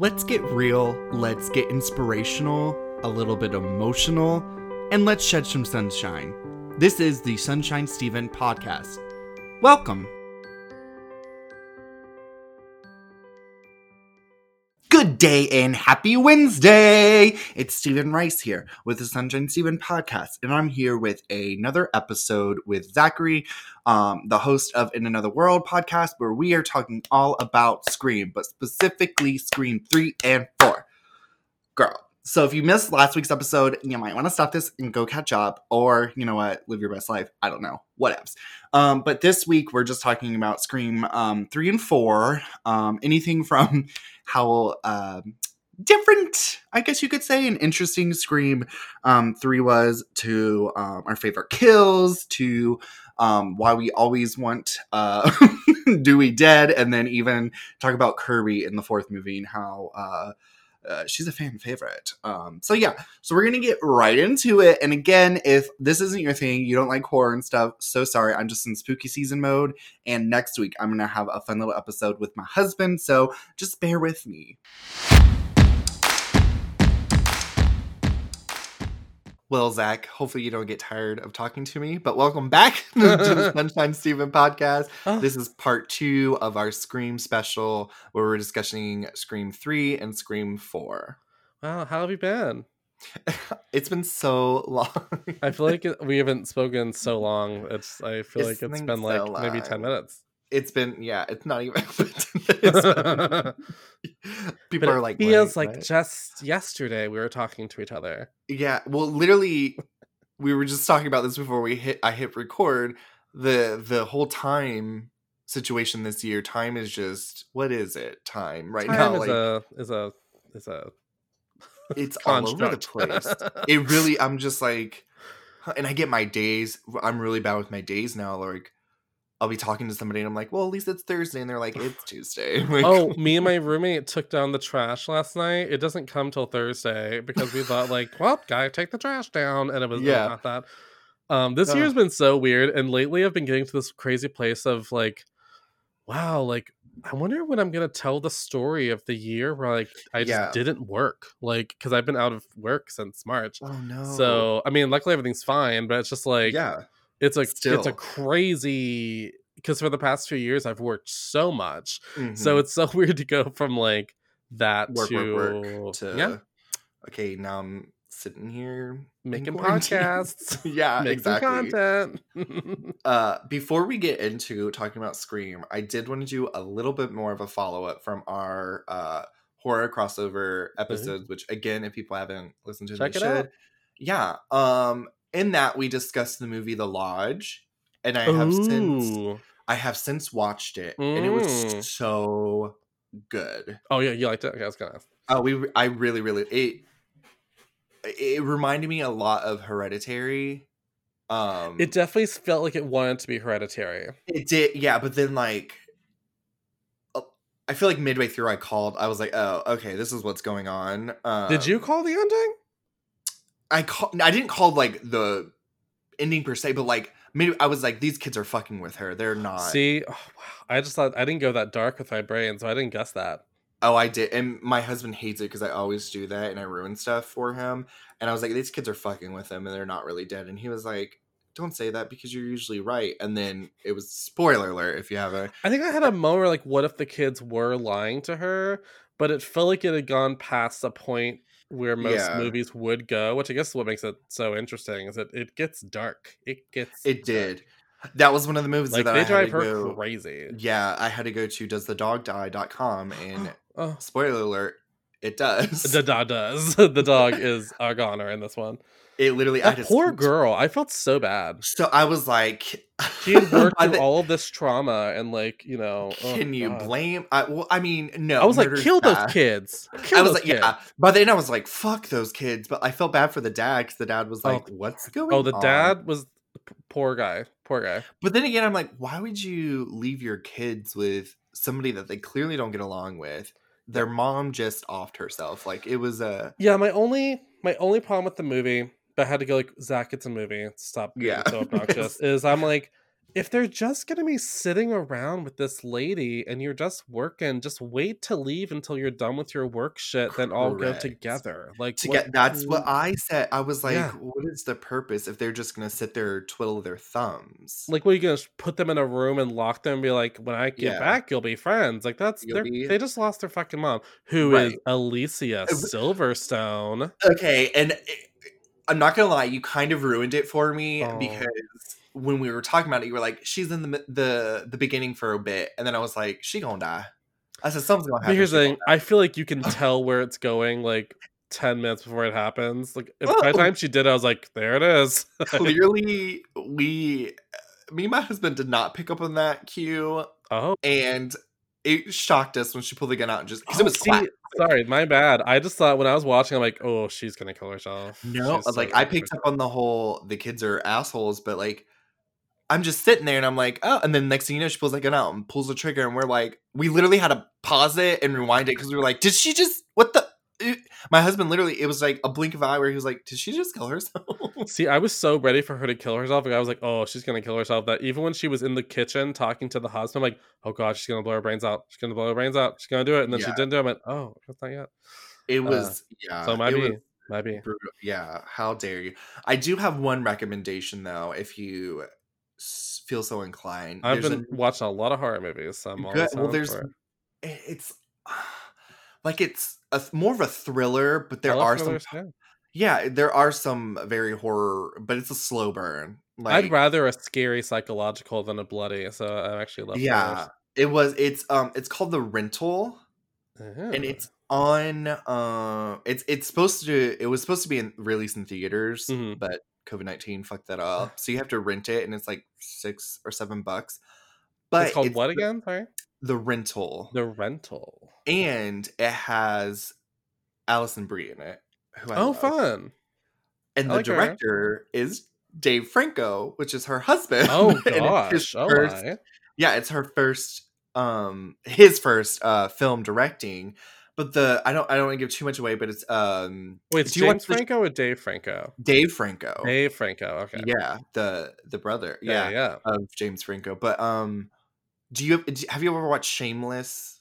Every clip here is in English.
Let's get real, let's get inspirational, a little bit emotional, and let's shed some sunshine. This is the Sunshine Steven podcast. Welcome. Good day and happy Wednesday! It's Stephen Rice here with the Sunshine Stephen podcast, and I'm here with another episode with Zachary, um, the host of In Another World podcast, where we are talking all about Scream, but specifically Scream 3 and 4. Girl. So if you missed last week's episode, you might want to stop this and go catch up, or you know what, live your best life. I don't know, whatevs. Um, but this week we're just talking about Scream um, three and four. Um, anything from how um, different, I guess you could say, an interesting Scream um, three was to um, our favorite kills to um, why we always want uh, Dewey dead, and then even talk about Kirby in the fourth movie and how. Uh, uh, she's a fan favorite. Um, so yeah, so we're gonna get right into it. And again, if this isn't your thing, you don't like horror and stuff, so sorry. I'm just in spooky season mode. And next week, I'm gonna have a fun little episode with my husband. So just bear with me. Well, Zach, hopefully you don't get tired of talking to me, but welcome back to the Sunshine Steven podcast. Oh. This is part two of our Scream special where we're discussing Scream 3 and Scream 4. Wow, how have you been? It's been so long. I feel like we haven't spoken so long. It's I feel It's like it's been been like so maybe ten minutes. It's been, yeah, it's not even. it's been- people are like, feels "Wait, like what?" just yesterday we were talking to each other. Yeah, well, literally, we were just talking about this before we hit. I hit record. The the whole time situation this year, time is just what is it? Time right Time now, is like a is a is a it's all over the place. it really, I'm just like, and I get my days. I'm really bad with my days now. Like, I'll be talking to somebody and I'm like, well, at least it's Thursday, and they're like, it's Tuesday. Like, oh, me and my roommate took down the trash last night. It doesn't come till Thursday because we thought like, well, gotta take the trash down, and it was Yeah. not that. Um, this Ugh. year's been so weird, and lately I've been getting to this crazy place of like, wow, like I wonder when I'm gonna tell the story of the year where like I just Yeah. didn't work, like because I've been out of work since March. oh no. So I mean, luckily everything's fine, but it's just like yeah, it's a it's a crazy because for the past few years I've worked so much, so Mhm. it's so weird to go from like that work, to work, work to yeah Okay, now I'm sitting here making podcasts, yeah, making exactly. content. Uh, before we get into talking about Scream, I did want to do a little bit more of a follow up from our uh, horror crossover episodes, which again, if people haven't listened to, Check it should. out. Yeah. Um, in that we discussed the movie The Lodge, and I have since I have since watched it, and it was Mm. so good. Oh yeah, you liked it. Okay, I was gonna ask. Oh, we I really really it it reminded me a lot of Hereditary. Um, It definitely felt like it wanted to be hereditary. It did, yeah, but then like I feel like midway through I called, I was like, "Oh, okay, this is what's going on." Um, Did you call the ending? I call I didn't call like the ending per se, but like maybe I was like these kids are fucking with her. They're not. See, oh, wow. I just thought I didn't go that dark with my brain, so I didn't guess that. Oh, I did. And my husband hates it cuz I always do that and I ruin stuff for him. And I was like these kids are fucking with him and they're not really dead. And he was like, "Don't say that because you're usually right." And then it was spoiler alert if you haven't. I think I had a moment where, like, what if the kids were lying to her? But it felt like it had gone past the point where most Yeah. movies would go, which I guess is what makes it so interesting is that it gets dark. It gets It dark. did. That was one of the movies Like that they I had drive to her go- crazy. Yeah, I had to go to doesthedogdie.com and Oh, spoiler alert, it does. the dog does. the dog is a goner in this one. It literally I just poor girl. I felt so bad. So I was like She had worked through all of this trauma and like, you know, oh, Can you God. blame I well I mean no I was like, kill those kids. Kill I was like, yeah. By then I was like, fuck those kids. But I felt bad for the dad because the dad was Oh. like, what's oh, going on? Oh, the on? dad was poor guy. Poor guy. But then again, I'm like, why would you leave your kids with somebody that they clearly don't get along with? Their mom just offed herself. Like it was a Yeah, my only my only problem with the movie, I had to go like Zach, it's a movie. Stop being Yeah. so obnoxious. is I'm like, if they're just gonna be sitting around with this lady and you're just working, just wait to leave until you're done with your work shit, then all go together. Like To what- get that's what I said. I was like, Yeah. what is the purpose if they're just gonna sit there twiddle their thumbs? like what are you gonna put them in a room and lock them and be like, when I get Yeah. back, you'll be friends. Like that's they're be- they just lost their fucking mom, who is Right. Alicia Uh, Silverstone. Okay, and it- I'm not gonna lie, you kind of ruined it for me Oh. because when we were talking about it, you were like, "She's in the the the beginning for a bit," and then I was like, "She gonna die." I said, "Something's gonna happen." here's the thing, I feel like you can tell where it's going like 10 minutes before it happens. Like if, by the Oh. time she did, I was like, there it is. Clearly, we, me and my husband did not pick up on that cue, oh, and it shocked us when she pulled the gun out and just because Oh, it was see, clap. sorry, my bad. I just thought when I was watching, I'm like, oh, she's gonna kill herself. No, She's so like gonna I picked up on the whole the kids are assholes, but like I'm just sitting there and I'm like, oh, and then next thing you know, she pulls that gun out and pulls the trigger, and we're like, we literally had to pause it and rewind it because we were like, did she just what the? My husband literally, it was like a blink of an eye where he was like, did she just kill herself? See, I was so ready for her to kill herself. Like I was like, oh, she's gonna kill herself. That even when she was in the kitchen talking to the husband, I'm like, oh god, she's gonna blow her brains out. She's gonna blow her brains out. She's gonna do it. And then she didn't do it. I went, oh, not yet. It uh, was yeah, so it might was might brutal. Yeah, how dare you? I do have one recommendation though, if you feel so inclined. I've There's a been watching a lot of horror movies. So I'm Good. Well, there's for it. Like it's a more of a thriller, but there are some thrillers, yeah. yeah, there are some very horror, but it's a slow burn. Like I'd rather a scary psychological than a bloody. So I actually love. yeah, it was. It's um, it's called the rental, thrillers. and it's on. Uh, it's it's supposed to. It was supposed to be in, released in theaters, Mhm. but COVID nineteen fucked that up. So you have to rent it, and it's like six or seven bucks. But it's called it's what the- again? Sorry, The rental. the rental. And it has Alison Brie in it. Oh, love. fun! And I the like her. director is Dave Franco, which is her husband. Oh And it's! Oh first- my! yeah, it's her first, um, his first uh film directing. But the I don't I don't want to give too much away, but it's um Wait, it's do you watch James the- Franco or Dave Franco? Dave Franco. Dave Franco. Okay. Yeah, the the brother. Yeah. Yeah, Yeah. of James Franco. But um, do you do- have you ever watched Shameless?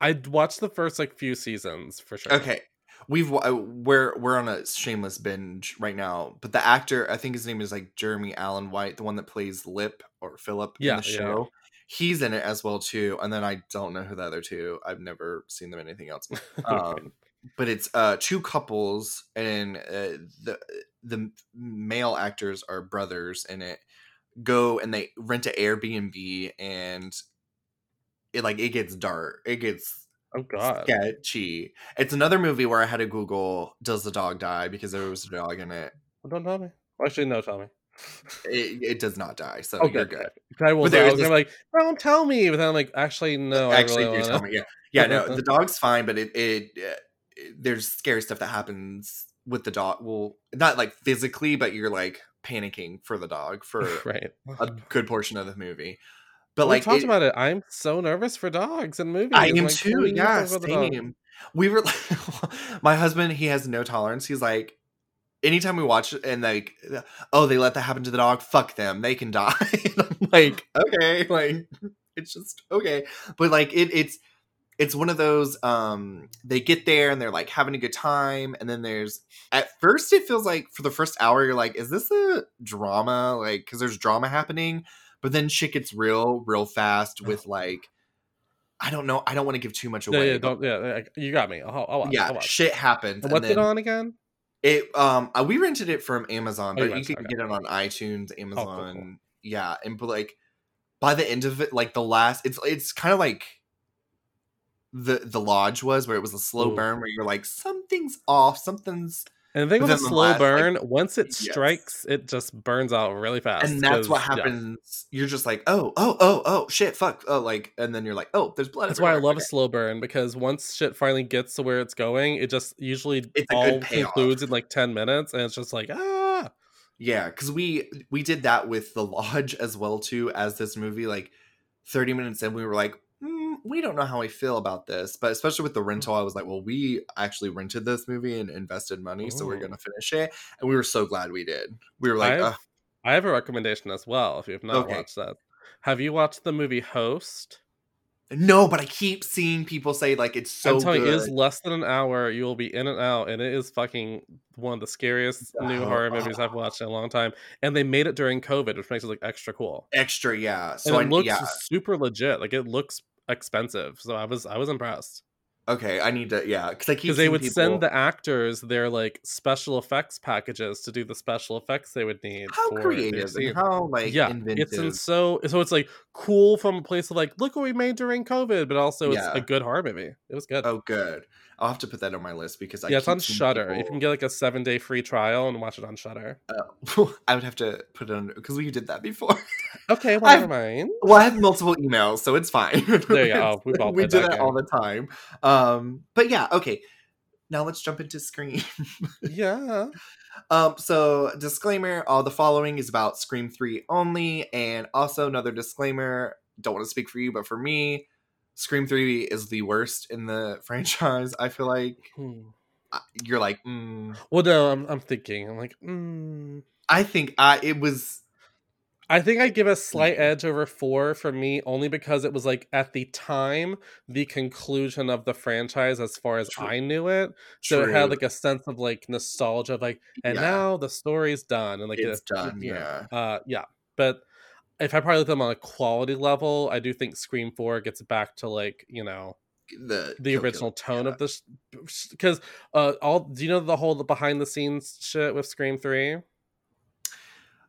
I watched the first like few seasons for sure. Okay. We've uh, we're we're on a shameless binge right now, but the actor I think his name is like Jeremy Allen White, the one that plays Lip or Philip Yeah, in the yeah, show. He's in it as well too, and then I don't know who the other two. I've never seen them in anything else. Um, but it's uh two couples, and uh, the the male actors are brothers in it. Go and they rent an Airbnb, and it like it gets dark. It gets oh god. sketchy. It's another movie where I had to Google "Does the dog die?" because there was a dog in it. Well, don't tell me. Well, Actually, no, tell me. It, it does not die, so Oh, you're good. I will. But there I was gonna like, don't tell me, but then I'm like, actually, no. Actually, I really do tell me. Yeah, yeah. No, the dog's fine, but it it, uh, it there's scary stuff that happens with the dog. Well, not like physically, but you're like panicking for the dog for right. a good portion of the movie. But we like, talked it- about it. I'm so nervous for dogs and movies. I am Like, too. Yeah, don't go to the dog. same. We were my husband. He has no tolerance. He's like, anytime we watch and like, oh, they let that happen to the dog. Fuck them. They can die. I'm like, okay, like it's just okay. But like it, it's it's one of those. Um, they get there and they're like having a good time, and then there's at first it feels like for the first hour you're like, is this a drama? Like, because there's drama happening, but then shit gets real, real fast with like. I don't know. I don't want to give too much away. yeah, but don't. Yeah, yeah, you got me. I'll, I'll watch. yeah, I'll watch. shit happens. And and What's it on again? It um uh, we rented it from Amazon, Oh, but you can okay. get it on iTunes, cool, Amazon. cool. Yeah, and but like by the end of it, like the last, it's it's kind of like the the lodge was, where it was a slow Ooh. burn, where you're like something's off, something's, And the thing with a slow last, like- burn, once it Yes. strikes, it just burns out really fast. and that's what 'cause, yeah. happens. You're just like, oh, oh, oh, oh, shit, fuck, oh, like, and then you're like, oh, there's blood. That's why I everywhere. love a slow burn because once shit finally gets to where it's going, it just usually It's all concludes in like ten minutes, and it's just like ah. Yeah, because we we did that with the lodge as well too as this movie. Like thirty minutes in, we were like, we don't know how we feel about this. But especially with the mm. rental, I was like, well, we actually rented this movie and invested money, so we're oh. gonna finish it. And we were so glad we did. We were like, I've, "Ugh, I have a recommendation as well. If you have not Okay. watched that, have you watched the movie Host? No, but I keep seeing people say like it's so I'm telling good. you, it is less than an hour. You will be in and out, and it is fucking one of the scariest new Oh, horror movies I've watched in a long time. And they made it during COVID, which makes it like extra cool. extra, yeah. So and it I looks yeah. super legit. Like it looks expensive. So I was I was impressed Okay, I need to yeah because I keep because they would people, send the actors their like special effects packages to do the special effects they would need. how creative and how like yeah, inventive. it's so so it's like cool from a place of like look what we made during COVID, but also it's Yeah. a good horror movie. It was good. oh, good. I'll have to put that on my list because I yeah, it's on Shudder. You can get like a seven day free trial and watch it on Shudder. Uh, I would have to put it on because we did that before. Okay, well, never mind. well, I have multiple emails, so it's fine. There you go. We we do that that all the time. Um, but yeah, okay. Now let's jump into Scream. Yeah. Um, so disclaimer: all the following is about Scream Three only, and also another disclaimer: don't want to speak for you, but for me, Scream Three is the worst in the franchise. I feel like Hmm. You're like, mm. Well, no, I'm, I'm thinking. I'm like, mm. I think I it was I think I give a slight Mm-hmm. edge over four for me only because it was like at the time the conclusion of the franchise as far as True. I knew it. So it had like a sense of like nostalgia of like, and Yeah. now the story's done and like it's it- done. know, Yeah, uh, yeah. But if I probably look at them on a quality level, I do think Scream Four gets back to like you know the the kill, kill, original tone yeah. of this because uh all do you know the whole behind the scenes shit with Scream Three?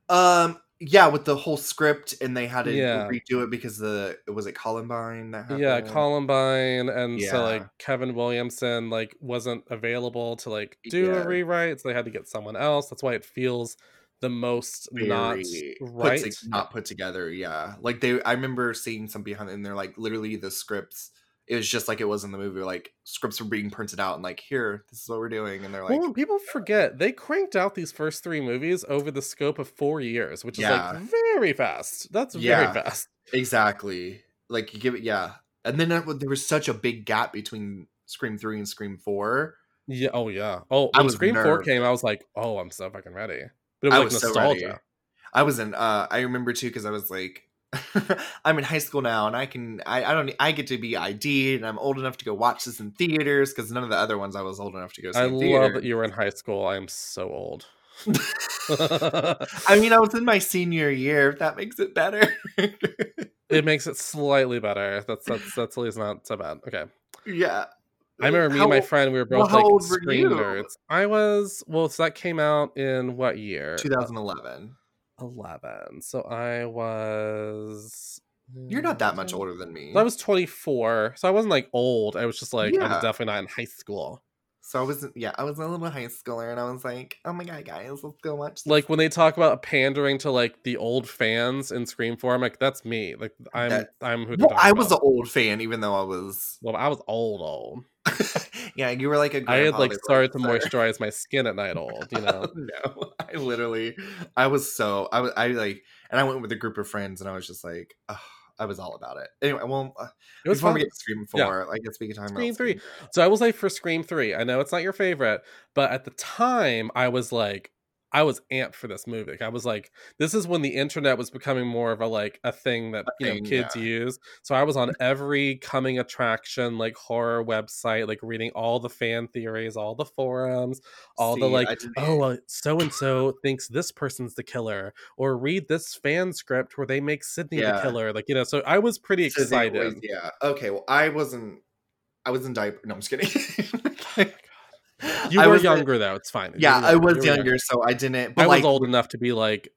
Um, yeah, with the whole script, and they had to Yeah. redo it because the was it Columbine that happened. Yeah, Columbine, and so like Kevin Williamson like wasn't available to like do Yeah. a rewrite, so they had to get someone else. That's why it feels the most not Very put right. to- not put together. Yeah, like they. I remember seeing some behind, and they're like literally the scripts. It was just like it was in the movie. Like scripts were being printed out, and like here, this is what we're doing, and they're like, well, people forget they cranked out these first three movies over the scope of four years, which is Yeah. like very fast. That's Yeah. very fast. exactly. Like you give it, yeah. And then it- there was such a big gap between Scream three and Scream four. Yeah. Oh yeah. Oh, I when was Scream Four came, I was like, oh, I'm so fucking ready. But it was I like was so ready. I was in. Uh, I remember too because I was like, I'm in high school now, and I can. I, I don't. I get to be ID'd, and I'm old enough to go watch this in theaters because none of the other ones I was old enough to go see. I love theater. that you were in high school. I am so old. I mean, I was in my senior year. If that makes it better. it makes it slightly better. That's that's that's at least not so bad. Okay. yeah. I remember me How and my friend, we were both how like screen nerds. I was well, so that came out in what year? 2011. Eleven. So I was You're not that much Mm, older than me. I was 24, so I wasn't like old. I was just like I was definitely not in high school. So I was, yeah, I was a little high schooler, and I was like, "Oh my god, guys, let's go watch." This. Like when they talk about pandering to like the old fans in Scream 4, I'm like, that's me. Like I'm That- I'm who well, I was an old fan, even though I was. well, I was old old. yeah, you were like a. I had like started to moisturize my skin at night old, you know. no, I literally, I was so I was I like, and I went with a group of friends, and I was just like, ugh, I was all about it. Anyway, well, uh, It was before fun. we get to Scream Yeah. Four, I guess we can talk Scream about 3. So I was like for Scream 3. I know it's not your favorite, but at the time I was like I was amped for this movie. Like, I was like, this is when the internet was becoming more of a like a thing that you know kids yeah. use. So I was on mm-hmm. every coming attraction like horror website, like reading all the fan theories, all the forums, all the like oh so and so thinks this person's the killer or read this fan script where they make sidney the killer like you know so i was pretty excited always- yeah. Okay. Well, I wasn't. I was in diaper. No, I'm just kidding. Oh you I were was in- younger though it's fine yeah, I was were younger, so I didn't. But i like, was old enough to be like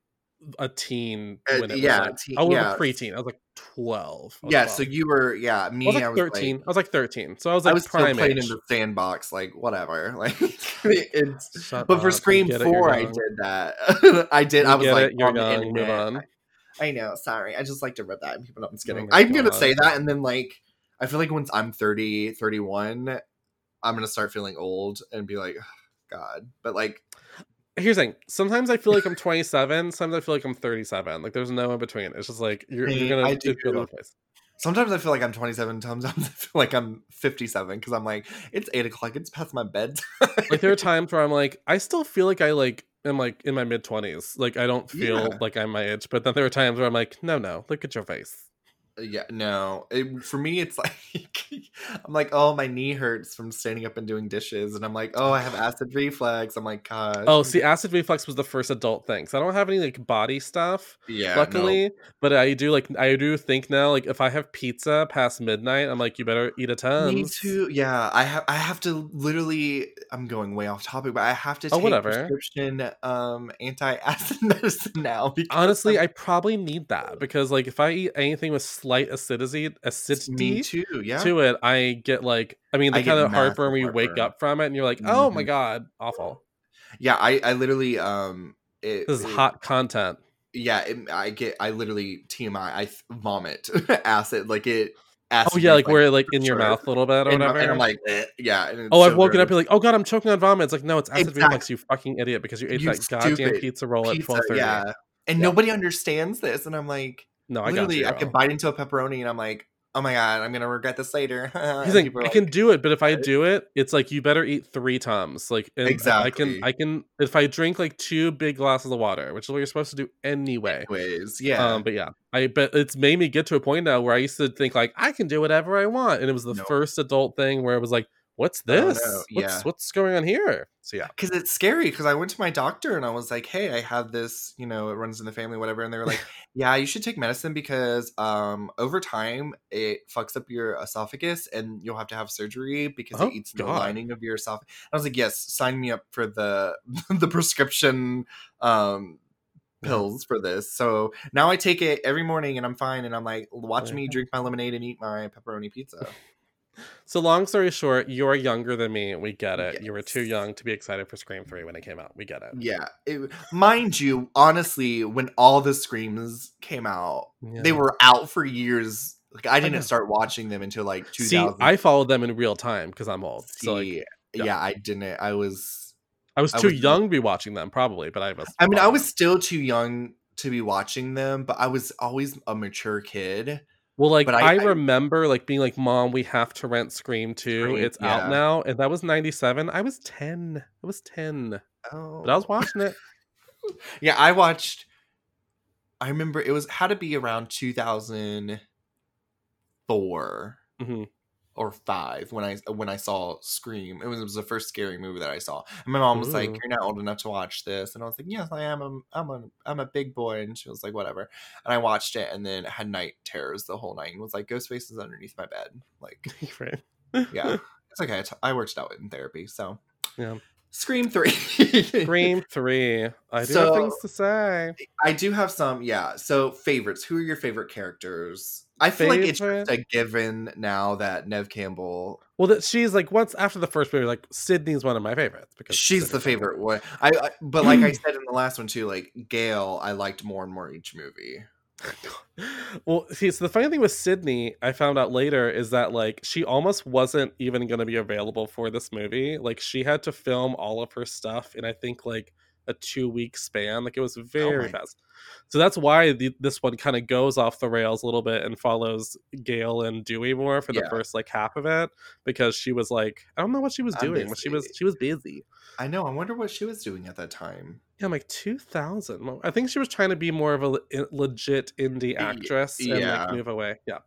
a teen Uh, was yeah, like, teen- I was yeah. a preteen. I was like twelve. Was yeah. 12. So you were. Yeah. Me. I was like thirteen. I was like thirteen. So I was like I was still playing age. in the sandbox, like whatever. Like it's. Shut But for up, Scream get it, Four, I did that. I did. You I was like, it, you're on the young, move internet. on. I know. Sorry. I just like to rip that people. No, I'm just kidding. my I'm gonna say that, and then like, I feel like once I'm 30, 31, I'm gonna start feeling old and be like, "Ugh, God. But like, Here's the thing. Sometimes I feel like I'm 27. Sometimes I feel like I'm 37. Like there's no in between. It's just like you're, you're gonna I do. both ways. sometimes I feel like I'm 27. Sometimes I feel like I'm 57 because I'm like, it's eight o'clock. It's past my bedtime. Like there are times where I'm like, I still feel like I like am like in my mid twenties. Like I don't feel Yeah. like I'm my age. But then there are times where I'm like, no, no, look at your face. Yeah, no. It, for me, it's like I'm like, oh, my knee hurts from standing up and doing dishes, and I'm like, oh, I have acid reflux. I'm like, gosh. Oh, see, acid reflux was the first adult thing. So I don't have any like body stuff, yeah. no. luckily. But I do like I do think now, like if I have pizza past midnight, I'm like, you better eat a ton. Me too. Yeah, I have. I have to literally. I'm going way off topic, but I have to Oh, take whatever. prescription um anti-acid medicine now. Because Honestly, I'm- I probably need that because like if I eat anything with slight acidity, acidity too. Yeah. to it, I get like I mean the I kind of heartburn where you wake up from it and you're like, oh my Mhm. god, awful. Yeah. I. I literally. Um. It, This is it- hot content. Yeah. It, I get. I literally TMI. I vomit acid. Like it. Acid Oh yeah, like where like in your sure. mouth a little bit or and, whatever. and I'm like, eh, yeah. and it's oh, I've so woken up. You're like, oh god, I'm choking on vomit. It's like, no, it's acid Exact- reflux. You fucking idiot because you ate You that goddamn pizza roll at twelve thirty. yeah. And Yeah. nobody understands this, and I'm like, No, I got literally, you. I could bite into a pepperoni, and I'm like, oh my god, I'm gonna regret this later. He's like, I can do it, but if I do it, it's like you better eat three tums. Like and I can, I can. If I drink like two big glasses of water, which is what you're supposed to do anyway. Anyways, yeah, Um, but yeah, I but it's made me get to a point now where I used to think like I can do whatever I want, and it was the Nope. first adult thing where it was like, what's Oh, no, this? What's yeah. what's going on here? So yeah, because it's scary. Because I went to my doctor and I was like, hey, I have this, you know, it runs in the family, whatever, and they were like, yeah, you should take medicine because um over time it fucks up your esophagus and you'll have to have surgery because Oh, it eats the lining of your esophagus. I was like, yes, sign me up for the the prescription um pills for this. So now I take it every morning and I'm fine and I'm like, watch me drink my lemonade and eat my pepperoni pizza. So long story short, you're younger than me. We get it. You were too young to be excited for Scream Three when it came out. We get it. Yeah. It, mind you, honestly, when all the screams came out, they were out for years. Like I didn't start watching them until like See, 2000. I followed them in real time because I'm old. So like, yeah. yeah. I didn't. I was. I was I too was- young to be watching them, probably, but I was. I mean, I was still too young to be watching them, but I was always a mature kid. Well, like I, I- remember like being like, "Mom, we have to rent Scream 2. Scream, It's yeah. out now." And that was 97. I was 10. I was 10. Oh, But I was watching it. yeah, I watched. I remember it was had to be around 2004 Mhm. Or five when I when I saw Scream. It was, it was the first scary movie that I saw. And my mom was like, "You're not old enough to watch this," and I was like, "Yes, I am. I'm I'm a I'm a big boy." And she was like, "Whatever." And I watched it, and then had night terrors the whole night. And was like, "Ghostface is underneath my bed." Like, yeah, it's okay. I t- I worked out in therapy, so Yeah. Scream three. Scream 3. I do So- have things to say. I do have some, yeah. So favorites. Who are your favorite characters? I feel like it's just a given now that Neve Campbell. Well, that she's like once after the first movie, like Sidney's one of my favorites because She's the favorite one. I, I but like I said in the last one too, like Gale, I liked more and more each movie. well, see, so the funny thing with Sidney, I found out later, is that like she almost wasn't even going to be available for this movie. Like she had to film all of her stuff and I think like a two week span. Like it was very my- fast. So that's why the, this one kind of goes off the rails a little bit and follows Gale and Dewey more for the Yeah. first like half of it because she was like I don't know what she was I'm doing, but she was busy. she was busy. I know. I wonder what she was doing at that time. Yeah, I'm like 2000. I think she was trying to be more of a le- legit indie actress and yeah. like move away. Yeah.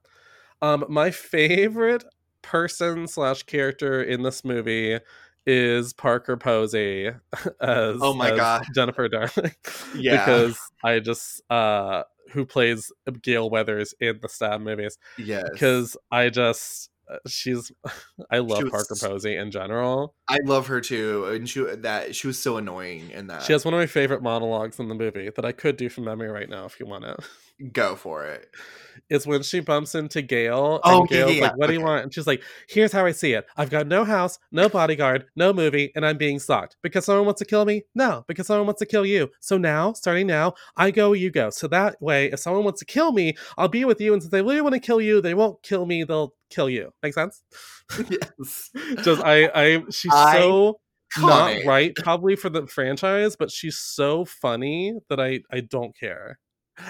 Um, my favorite person slash character in this movie is Parker Posey as Oh my as God. Jennifer Darling. Yeah. because I just uh who plays Gale Weathers in the Stab movies Yes. because I just uh, she's I love was- Parker Posey in general. I love her too, and she that she was so annoying in that. She has one of my favorite monologues in the movie that I could do from memory right now if you want it. Go for it. It's when she bumps into Gale. Oh, and yeah, Gale's yeah, like. What do you want? And she's like, Here's how I see it. I've got no house, no bodyguard, no movie, and I'm being stalked. Because someone wants to kill me? No, because someone wants to kill you. So now, starting now, I go, you go. So that way, if someone wants to kill me, I'll be with you. And since they really want to kill you, they won't kill me, they'll kill you. Make sense? yes. Just I I she's I- so not right probably for the franchise, but she's so funny that I I don't care.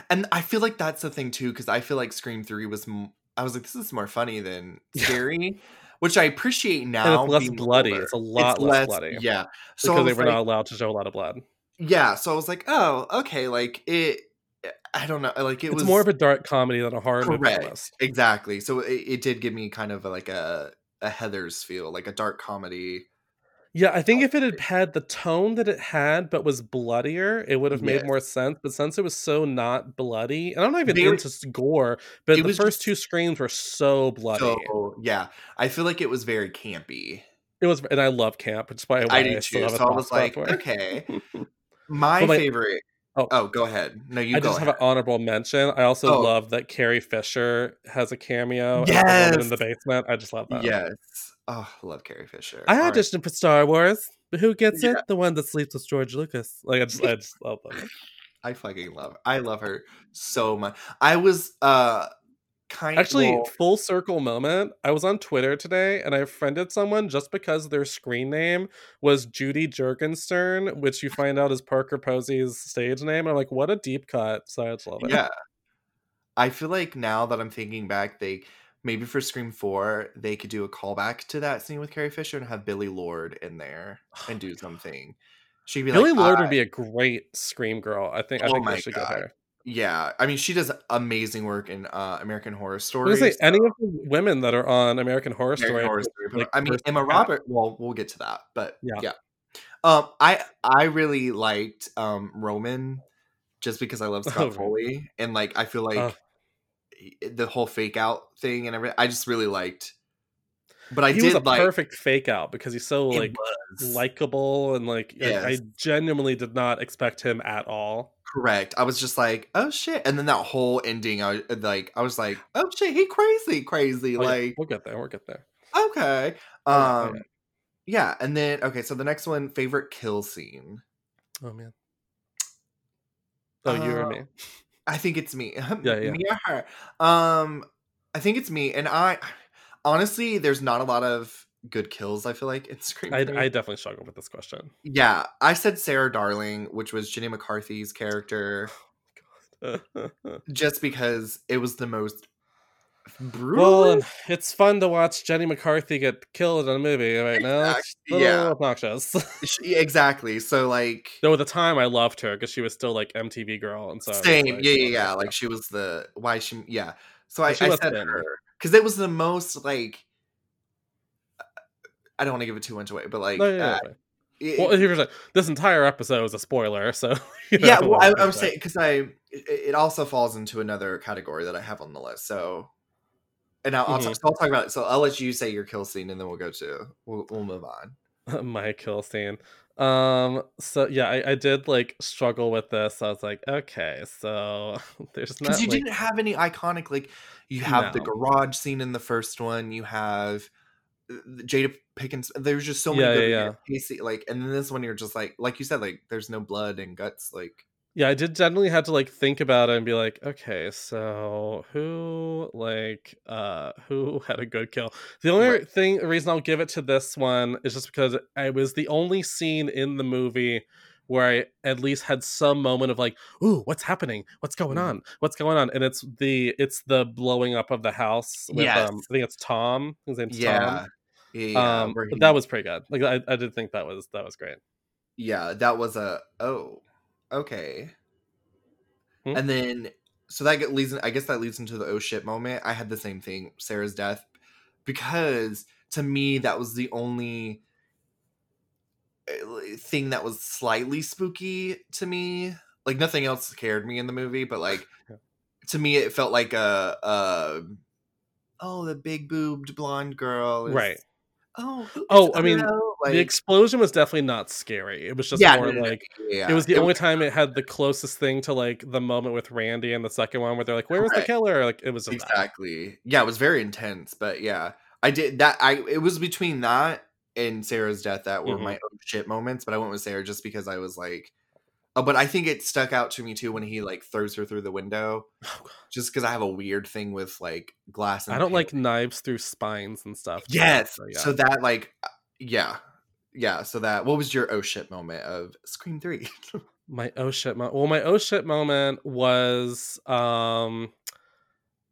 And I feel like that's the thing too, because I feel like Scream Three was. M- I was like, this is more funny than scary, which I appreciate now. and it's less bloody. older. It's a lot less, bloody. Yeah. So because they were like, not allowed to show a lot of blood. yeah, so I was like, oh, okay, like it. Eh, I don't know, uh, like it it's was more of a dark comedy than a horror movie. correct, exactly. So it, it did give me kind of like a a Heathers feel, like a dark comedy. Yeah, I think if it had had the tone that it had, but was bloodier, it would have made Yes. more sense. But since it was so not bloody, and I'm not even Very- into gore, but the first just two screams were so bloody. So yeah, I feel like it was very campy. it was, and I love camp, which is why I I do still too. So I was like, okay. My favorite. Oh. Oh. go ahead. No, you I just have an honorable mention. I also Oh. love that Carrie Fisher has a cameo woman in the basement. I just love that. Yes. Oh, I love Carrie Fisher. I All right. auditioned for Star Wars, but who gets Yeah. it? The one that sleeps with George Lucas. Like I just, I just love them. I fucking love. Her. I love her so much. I was uh kind of Actually, well, full circle moment. I was on Twitter today and I friended someone just because their screen name was Judy Jurgenstern, which you find out is Parker Posey's stage name. I'm like, what a deep cut. So I just love it. yeah. I feel like now that I'm thinking back, they maybe for Scream Four they could do a callback to that scene with Carrie Fisher and have Billie Lourd in there and do something. She'd be Billie like, Lourd "I- would be a great scream girl. I think I Oh think they should get God. her. Yeah, I mean, she does amazing work in uh, American Horror Story. say any of the women that are on American Horror American Story. Horror Story, like, I mean, Emma. Robert. Well, we'll get to that, but Yeah. yeah. Um, I I really liked um Roman just because I love Oh, Scott right. Foley and like I feel like Oh. He- the whole fake out thing and everything. I just really liked. But I he did was a like perfect fake out because he's so like likable and like I- I genuinely did not expect him at all. correct. I was just like, oh shit, and then that whole ending, I was like, I was like, oh shit, he crazy, crazy, Oh, yeah, like we'll get there. We'll get there. okay, Oh, yeah, um, yeah, and then okay, so the next one, favorite kill scene. Oh man. Oh, you or Uh, me? I think it's me. Yeah, yeah. me or her. Um, I think it's me, and I honestly, there's not a lot of good kills. I feel like in Scream. I. I definitely struggle with this question. yeah, I said Sarah Darling, which was Jenny McCarthy's character, just because it was the most brutal. well, and it's fun to watch Jenny McCarthy get killed in a movie right now. It's yeah. obnoxious. She- exactly. So like. Though at the time I loved her because she was still like MTV girl and so Same, like, yeah, yeah, yeah. Like she was the why she, yeah. So I, She I said her because it was the most like. I don't want to give it too much away, but like, No, yeah, yeah, uh, yeah. it- Well, here's this entire episode is a spoiler, so you yeah. Well, I, I was saying because I it, it also falls into another category that I have on the list. So, and I'll, I'll, talk, Mhm. so I'll talk about it. So I'll let you say your kill scene, and then we'll go to we'll, we'll move on. my kill scene. Um. So yeah, I, I did like struggle with this. I was like, okay, so there's not Because you like, didn't have any iconic like you have the garage scene in the first one. You have uh, Jada Pickens. There's just so many Yeah, good yeah. Casey, like, and then this one you're just like, like you said, like there's no blood and guts. Like, yeah, I did generally had to like think about it and be like, okay, so who like uh who had a good kill? The only Right. thing reason I'll give it to this one is just because it was the only scene in the movie where I at least had some moment of like, ooh, what's happening? What's going Mhm. on? What's going on? And it's the it's the blowing up of the house with Yes. um I think it's Tom. His name's yeah, Tom. yeah, yeah, um that was pretty good. Like I, I did think that was that was great. yeah, that was a oh, okay. Hmm? And then so that leads. I guess that leads into the oh shit moment. I had the same thing, Sarah's death, because to me that was the only uh, thing that was slightly spooky to me. Like nothing else scared me in the movie, but like to me it felt like a, a oh the big boobed blonde girl, is- Right. Oh, Oh, I mean, don't the explosion was definitely not scary. It was just yeah, more no, no, no, like yeah, it was the only time it had the closest thing to like the moment with Randy and the second one where they're like, "Where was the killer?" Like it was just that. exactly yeah it was very intense but yeah i did that i it was between that and sarah's death that were Mhm. my own shit moments but i went with sarah just because i was like oh but i think it stuck out to me too when he like throws her through the window Oh, just because i have a weird thing with like glass and I don't like knives through spines and stuff. yes so, yeah. so that like uh, yeah yeah so that what was your oh shit moment of scream 3 my oh shit moment. Well, my oh shit moment was um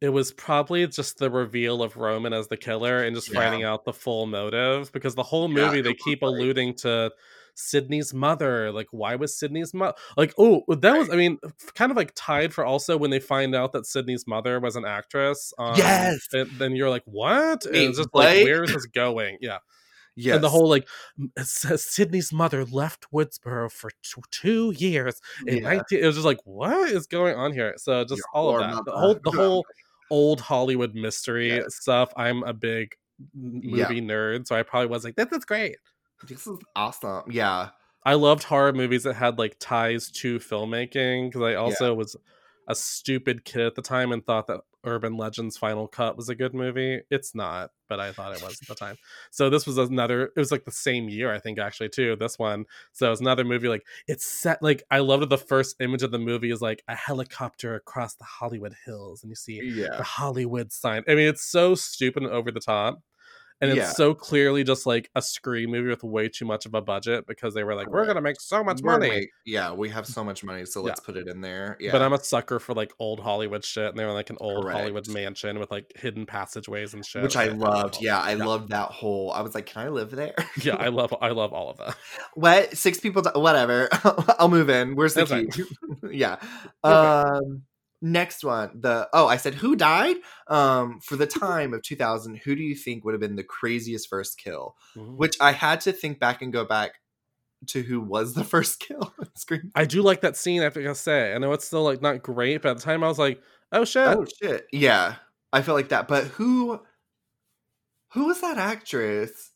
it was probably just the reveal of Roman as the killer and just Yeah. finding out the full motive because the whole movie it they keep alluding to Sidney's mother. Like, why was Sidney's mother? Like, oh, that was, I mean, kind of like tied for also when they find out that Sidney's mother was an actress. Um, Yes. and then you're like, what? And it's just what? like, where is this going? Yeah. Yes. And the whole like it uh, says uh, Sidney's mother left Woodsboro for t- two years in Yeah. 19 it was just like what is going on here so just all of that the whole the whole old hollywood mystery Yes. stuff i'm a big m- Yeah. movie nerd so i probably was like this is great This is awesome. Yeah. i loved horror movies that had like ties to filmmaking because i also was a stupid kid at the time and thought that urban legends final cut was a good movie. It's not but i thought it was at the time. So this was another it was like the same year i think actually too this one. So it's another movie like it's set like i loved the first image of the movie is like a helicopter across the hollywood hills and you see Yeah. the hollywood sign. I mean it's so stupid and over the top and it's Yeah. so clearly just like a screen movie with way too much of a budget because they were like we're gonna make so much money yeah, we have so much money, so let's put it in there. Yeah. but I'm a sucker for like old Hollywood shit, and they were like an old Hollywood mansion with like hidden passageways and shit, which I loved. Yeah, I Yeah. loved that whole. I was like, can I live there? yeah, I love, I love all of that. what? Six people? whatever. I'll move in. Where's the That's key? yeah. Um. Next one. The oh, I said who died? Um. For the time of 2000, who do you think would have been the craziest first kill? Which I had to think back and go back to who was the first kill. on Screen. I do like that scene. I have to say, I know it's still like not great, but at the time I was like, oh shit, Oh shit. Yeah. I feel like that. But who? Who was that actress?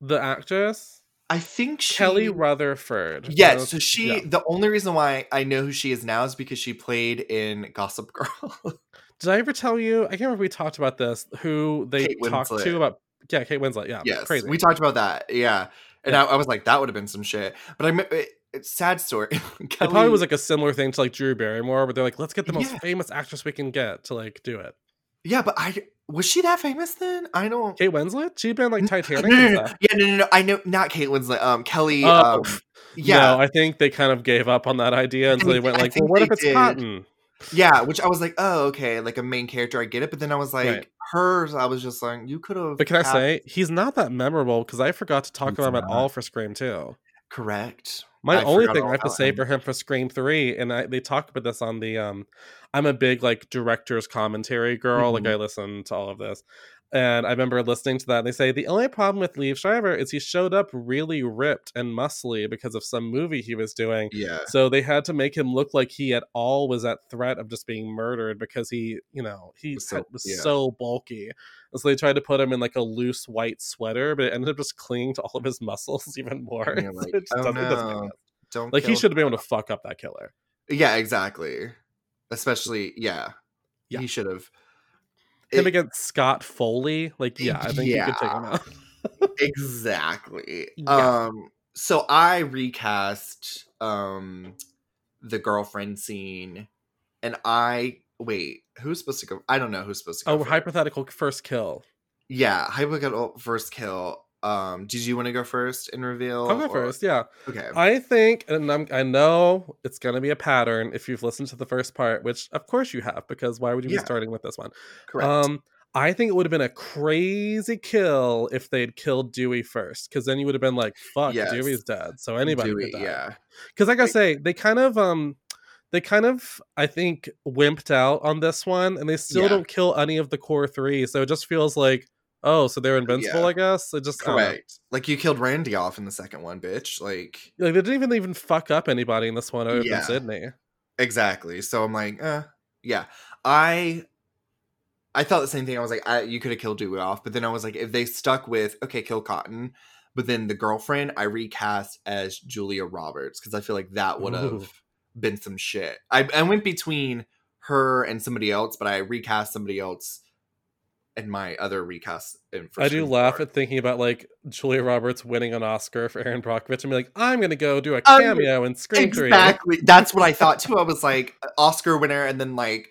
the actress I think she, Kelly Rutherford. Yes, That so she. yeah. The only reason why I know who she is now is because she played in Gossip Girl. Did I ever tell you? I can't remember if we talked about this. Who they talked to about? Yeah, Kate Winslet. Yeah, yes, crazy. we talked about that. Yeah, and Yeah. I, I was like, that would have been some shit. But I, it, it's sad story. it probably was like a similar thing to like Drew Barrymore, where they're like, let's get the most Yeah. famous actress we can get to like do it. Yeah, but I was she that famous then? I don't. Kate Winslet, she'd been like Titanic no, no, no. Yeah, no, no, no. I know not Kate Winslet. Um, Kelly. Oh, um, yeah, No, I think they kind of gave up on that idea, and so they went like, "Well, what if it's did. Cotton?" yeah. Which I was like, oh, okay, like a main character, I get it. But then I was like, Right. hers, I was just like, you could have. But can I say he's not that memorable because I forgot to talk He's about him at all for Scream Two. correct? My I only thing I have to say him. for him for Scream Three, and I, they talk about this on the um, I'm a big like director's commentary girl. Like Mhm. I listen to all of this, and I remember listening to that. And they say the only problem with Liev Schreiber is he showed up really ripped and muscly because of some movie he was doing. Yeah. So they had to make him look like he at all was at threat of just being murdered because he, you know, he Was so- was yeah. so bulky. And so they tried to put him in like a loose white sweater, but it ended up just clinging to all of his muscles even more. So like, just "Oh, doesn't- it doesn't no. Don't Like he should have been able to fuck up that killer. Yeah, exactly. Especially, yeah. Yeah. He should have. Him It- against Scott Foley, like yeah, I think you could take him out. exactly. Yeah. Um so I recast um the girlfriend scene and I wait, who's supposed to go? I don't know who's supposed to go. Oh, first. hypothetical first kill. Yeah, hypothetical first kill. Um did you want to go first and reveal? I'll go or- first. Yeah, Okay. I think, and I'm, I know it's gonna be a pattern if you've listened to the first part, which of course you have, because why would you Yeah. be starting with this one? Correct. Um, I think it would have been a crazy kill if they'd killed Dewey first, because then you would have been like, "Fuck, Yes. Dewey's dead." So anybody Do could die. yeah. Because, like I say, they kind of um, they kind of I think wimped out on this one, and they still Yeah. don't kill any of the core three. So it just feels like, oh, so they're invincible. Yeah. I guess it just. Correct. Like you killed Randy off in the second one, bitch. Like Like they didn't even even fuck up anybody in this one other Yeah. than Sidney. Exactly. So I'm like, uh, yeah. I I thought the same thing. I was like, I, you could have killed Dewey off, but then I was like, if they stuck with okay, kill Cotton, but then the girlfriend I recast as Julia Roberts because I feel like that would have been some shit. I I went between her and somebody else, but I recast somebody else in my other recast. I do laugh four. at thinking about like Julia Roberts winning an Oscar for Erin Brockovich and be like, I'm gonna go do a Um, cameo in Scream. Exactly. That's what I thought too. I was like, Oscar winner, and then like,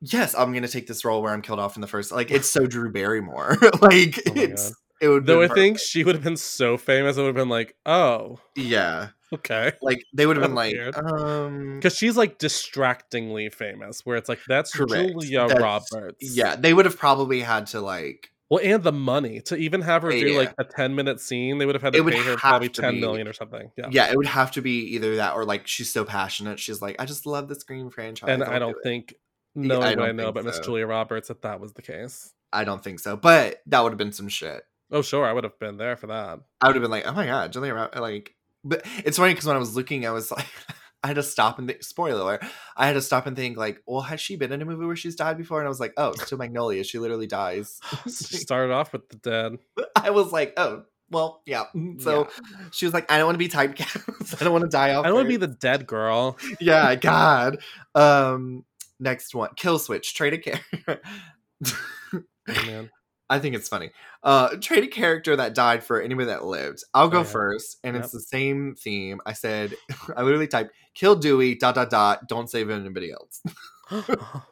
yes, I'm gonna take this role where I'm killed off in the first. Like, it's so Drew Barrymore. like, Oh it's God. it would. Though I think she would have been so famous, it would have been like, oh, yeah, okay. like they would have been like, weird. um, Because she's like distractingly famous, where it's like, that's Correct. Julia That's- Roberts. yeah, they would have probably had to like Well, and the money to even have her do Yeah. like a 10 minute scene, they would have had to pay her probably ten be. million or something. Yeah. Yeah. it would have to be either that or like she's so passionate. She's like, I just love the Scream franchise. and I do don't it." think, Yeah, I I don't know but about Miss. Julia Roberts, that that was the case. I don't think so. But that would have been some shit. Oh, sure, I would have been there for that. I would have been like, oh my god, Julia Roberts. Like, but it's funny because when I was looking, I was like, I had to stop and think, spoiler alert. I had to stop and think like, well, has she been in a movie where she's died before? And I was like, oh, it's still Magnolia. She literally dies. She started off with the dead. I was like, oh, well, yeah. So she was like, I don't want to be typecast. I don't want to die off. I don't want to be the dead girl. yeah, God. Um, next one, Kill Switch, trade a character. Oh, man. I think it's funny. Uh, trade a character that died for anybody that lived. I'll go Oh, yeah. first, and Yep. it's the same theme. I said, I literally typed, "Kill Dewey." Dot dot dot. Don't save anybody else.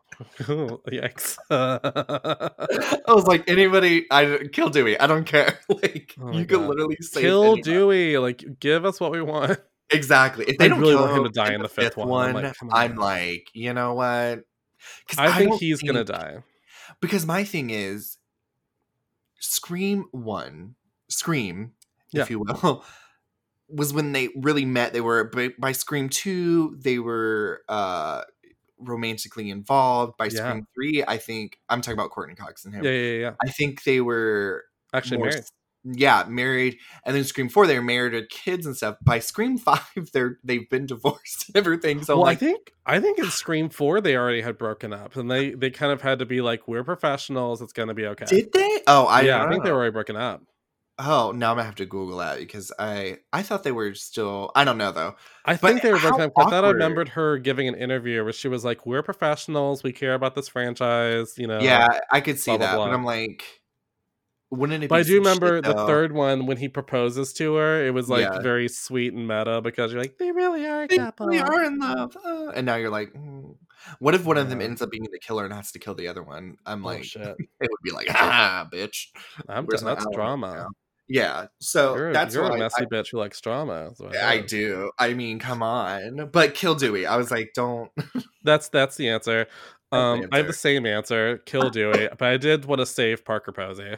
Oh, Yikes. I was like, anybody, I kill Dewey. I don't care. Like Oh you could literally save Kill anybody. Dewey. Like, give us what we want. Exactly. If I they don't really kill want him to die in the fifth one. I'm like. I'm like, you know what? I think don't he's gonna die. because my thing is scream one scream Yeah. if you will was when they really met they were by, by scream two they were uh romantically involved by Yeah. scream three i think i'm talking about courteney cox and him Yeah, yeah, yeah, yeah. i think they were Actually, married. Yeah married and then scream four they're married with kids and stuff by scream five they're they've been divorced and everything so well, like I think I think in Scream Four they already had broken up, and they they kind of had to be like, "We're professionals. It's gonna be okay." did they oh i yeah, I think they were already broken up. Oh, now I'm gonna have to Google that because I I thought they were still. I don't know though. I But think they were broken up. I thought I remembered her giving an interview where she was like, "We're professionals. We care about this franchise." You know. yeah, I could see blah, blah, that, blah. but I'm like, wouldn't it? But be I do some shit, remember the third one when he proposes to her. It was like Yeah. very sweet and meta because you're like, they really are a They couple. really are in love, uh, and now you're like, mm. what if one of them ends up being the killer and has to kill the other one? I'm Oh, like, shit. it would be like, ah, bitch. I'm Where's. That's drama. now? Yeah, so You're, that's you're a I- messy I, bitch who likes drama. what I do. I mean, come on, but kill Dewey. I was like, don't. That's that's the answer. Um, I have the same answer. Kill Dewey, but I did want to save Parker Posey.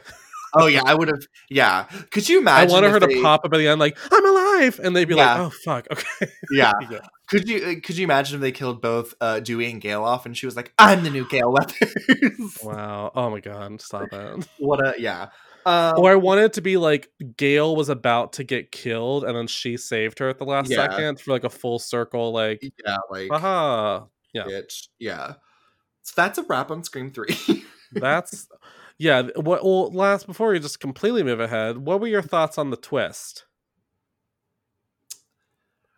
Oh yeah, I would have. Yeah, could you imagine? I wanted her to pop up at the end, like I'm alive, and they'd be Yeah. like, "Oh fuck, okay." Yeah, Yeah. Could you uh, could you imagine if they killed both uh, Dewey and Gale off, and she was like, "I'm the new Gale Weathers." Wow. Oh my god. Stop it. what a yeah. Um, Or I wanted it to be like Gale was about to get killed, and then she saved her at the last Yeah. second for like a full circle, like, yeah, like haha. Yeah. bitch. Yeah. So that's a wrap on Scream Three. That's yeah. What? Well, last before we just completely move ahead, what were your thoughts on the twist?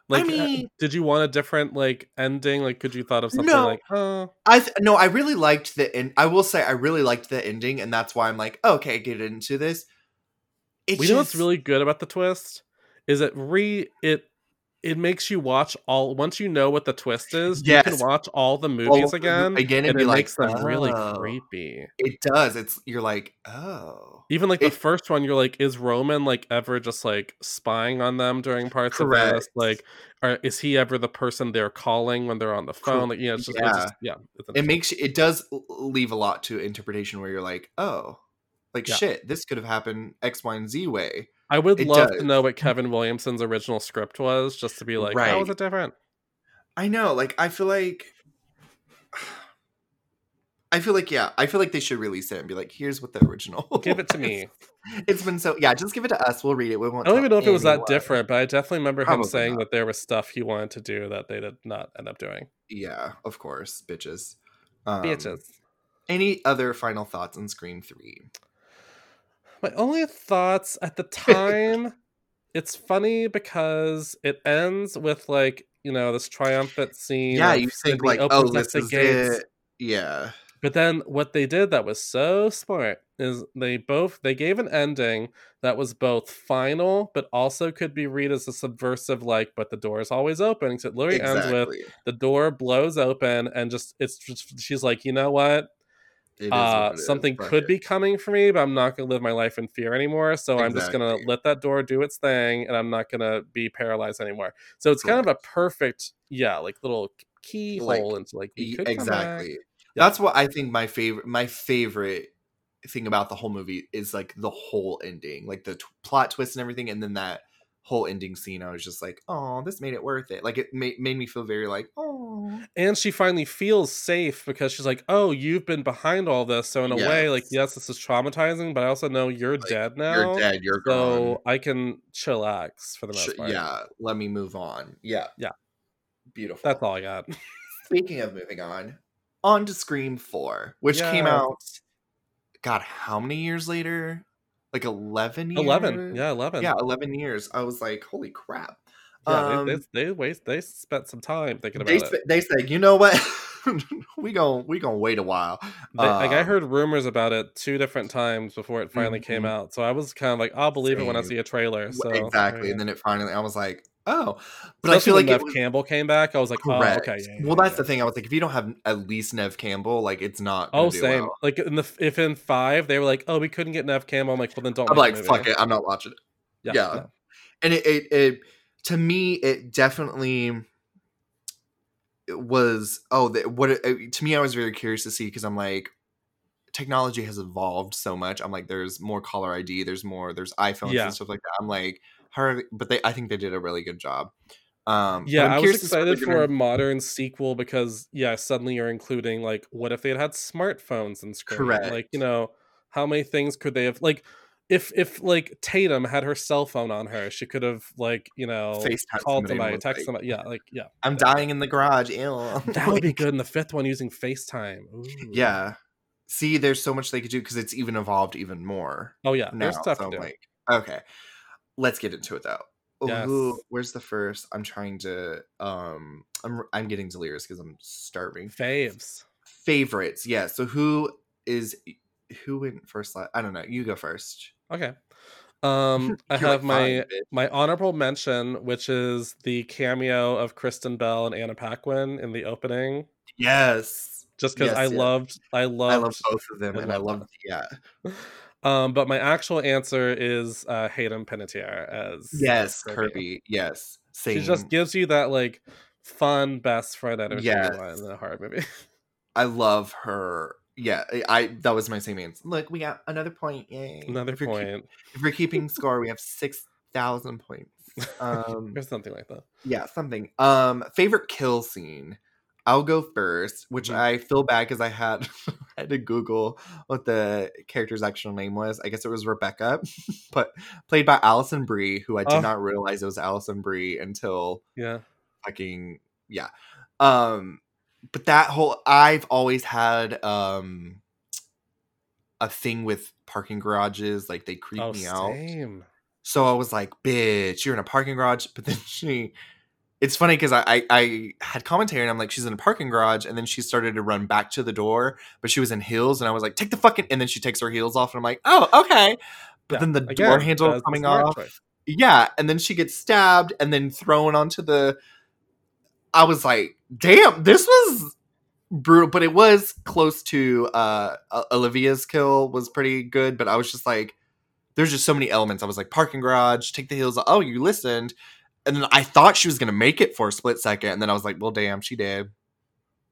Like, uh, mean- did you want a different like ending? Like, could you thought of something No. like, oh, I th- no, I really liked the end. I will say I really liked the ending, and that's why I'm like, okay, get into this. It we know what's really good about the twist is it re it it makes you watch all once you know what the twist is. You can watch all the movies again, again and, it like, makes them really "Oh." creepy. It does. It's you're like, oh, Even like the first one, you're like, is Roman like ever just like spying on them during parts of Correct. this? Like, or is he ever the person they're calling when they're on the phone? Like, yeah, it's just, yeah, it's just, yeah it's it makes it does leave a lot to interpretation where you're like, oh, like Yeah. shit, this could have happened X, Y, and Z way. I would it love does. to know what Kevin Williamson's original script was, just to be like, how was it different? I know, like I feel like. I feel like yeah, I feel like they should release it and be like, "Here's what the original." Give it to me. It's been so yeah. Just give it to us. We'll read it. We won't. I don't even know if it was that different, but I definitely remember him saying not. that there was stuff he wanted to do that they did not end up doing. Yeah, of course, bitches. Um, Bitches. Any other final thoughts on Scream Three? My only thoughts at the time, it's funny because it ends with like you know this triumphant scene. Yeah, you think like, oh, this is gates. it. Yeah, But then what they did that was so smart is they both they gave an ending that was both final but also could be read as a subversive like but the door is always open. So it literally ends with the door blows open and just it's just she's like, you know what? Uh what it is. something could be coming for me but i'm not going to live my life in fear anymore so i'm just going to let that door do its thing and i'm not going to be paralyzed anymore so it's kind of a perfect yeah like little keyhole Like, into like we could come back. exactly. That's what I think my favorite my favorite thing about the whole movie is like the whole ending, like the t- plot twist and everything, and then that whole ending scene. I was just like, oh, this made it worth it. Like it made made me feel very like, oh, and she finally feels safe because she's like, "Oh, you've been behind all this." So in a way, like, Yes. yes, this is traumatizing, but I also know you're Like, dead now. you're dead, you're gone. so I can chillax for the most Sh- part. yeah, let me move on. Yeah, Yeah. beautiful. that's all I got. Speaking of moving on, on to Scream 4, which came out, God, how many years later? Like 11 years? Eleven, yeah, eleven. Yeah, 11 years. I was like, holy crap. yeah. Um, they, they, they waste. They spent some time thinking about they, it. they said, you know what? we gon' we gonna wait a while. They, like I Um, heard rumors about it two different times before it finally came Mhm. out, so I was kind of like, I'll believe it when I see a trailer. So exactly. yeah. And then it finally, I was like, oh. But I feel like Neve was Campbell came back. I was like, oh, correct. oh, okay. yeah, yeah, well, that's yeah. the thing. I was like, if you don't have at least Neve Campbell, like it's not. Oh, same. well. Like in the if in five they were like, oh, we couldn't get Neve Campbell. I'm like, well then don't. I'm like, fuck it. I'm not watching it. Yeah. yeah. no. and it, it, it to me it definitely was oh the, what it, it- to me i was very curious to see because i'm like technology has evolved so much i'm like there's more caller id there's more there's iphones Yeah. and stuff like that i'm like but they i think they did a really good job um Yeah, I'm was curious to see what excited for gonna- a modern sequel because yeah, suddenly you're including like, what if they had had smartphones in Scream? Like, you know, how many things could they have like? If if like Tatum had her cell phone on her, she could have like you know FaceTime called somebody and text like, somebody. Yeah, like yeah, i'm dying in the garage ew. that would be good in the fifth one using FaceTime. Ooh. yeah see there's so much they could do because it's even evolved even more Oh yeah, now. there's stuff so to do. like, okay, let's get into it though. Yes. who- where's the first? I'm trying to. Um, I'm I'm getting delirious because I'm starving. Faves. Favorites, yeah. So who is who went first? la- I don't know. You go first. Okay. Um, I like, have my "Fine, my honorable mention, which is the cameo of Kristen Bell and Anna Paquin in the opening. yes. Just because Yes, I yes. loved, I loved, I love both of them, I and I love love yeah. Um, but my actual answer is uh, Hayden Panettiere as Yes, Kirby. Kirby. Yes, She just gives you that like fun best friend energy Yes. in a horror movie. I love her. Yeah, I, that was my same answer. Look, we got another point. Yay! Another If you're keep- point, if we're keeping score, we have six thousand points. Um, or something like that. yeah, something. Um, favorite kill scene. I'll go first, which Mhm. I feel bad because I had I had to Google what the character's actual name was. I guess it was Rebecca, but played by Alison Brie, who I did Oh. not realize it was Alison Brie until Yeah. fucking yeah. Um, but that whole I've always had um a thing with parking garages, like they creep Oh, me out. So I was like, bitch, you're in a parking garage. But then she, it's funny because I, I, I had commentary and I'm like, she's in a parking garage. And then she started to run back to the door, but she was in heels. And I was like, take the fucking, and then she takes her heels off. And I'm like, oh, okay. But Yeah, then the again, door handle the coming off. choice. Yeah. And then she gets stabbed and then thrown onto the, I was like, damn, this was brutal, but it was close to uh Olivia's kill was pretty good, but I was just like there's just so many elements. I was like parking garage, take the heels. Oh, you listened. And then I thought she was going to make it for a split second and then I was like, well damn, she did.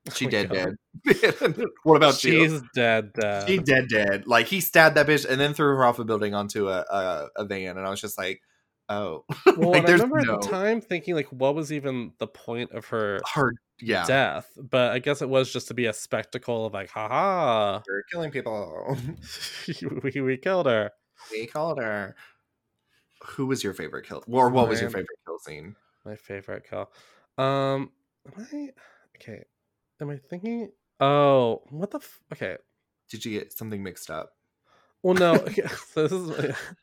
Oh she Oh dead God. dead. what about you? She's dead. Dead. She dead dead. Like he stabbed that bitch and then threw her off a building onto a a, a van and I was just like, "Oh." well, like I remember no at the time thinking like, what was even the point of her her yeah. death? But I guess it was just to be a spectacle of like, haha, They're killing people. we, we killed her. We killed her. Who was your favorite kill? Or what was your favorite kill scene? My favorite kill. Um, am I okay? Am I thinking? Oh, what the? F- okay. Did you get something mixed up? Well, no. okay, so this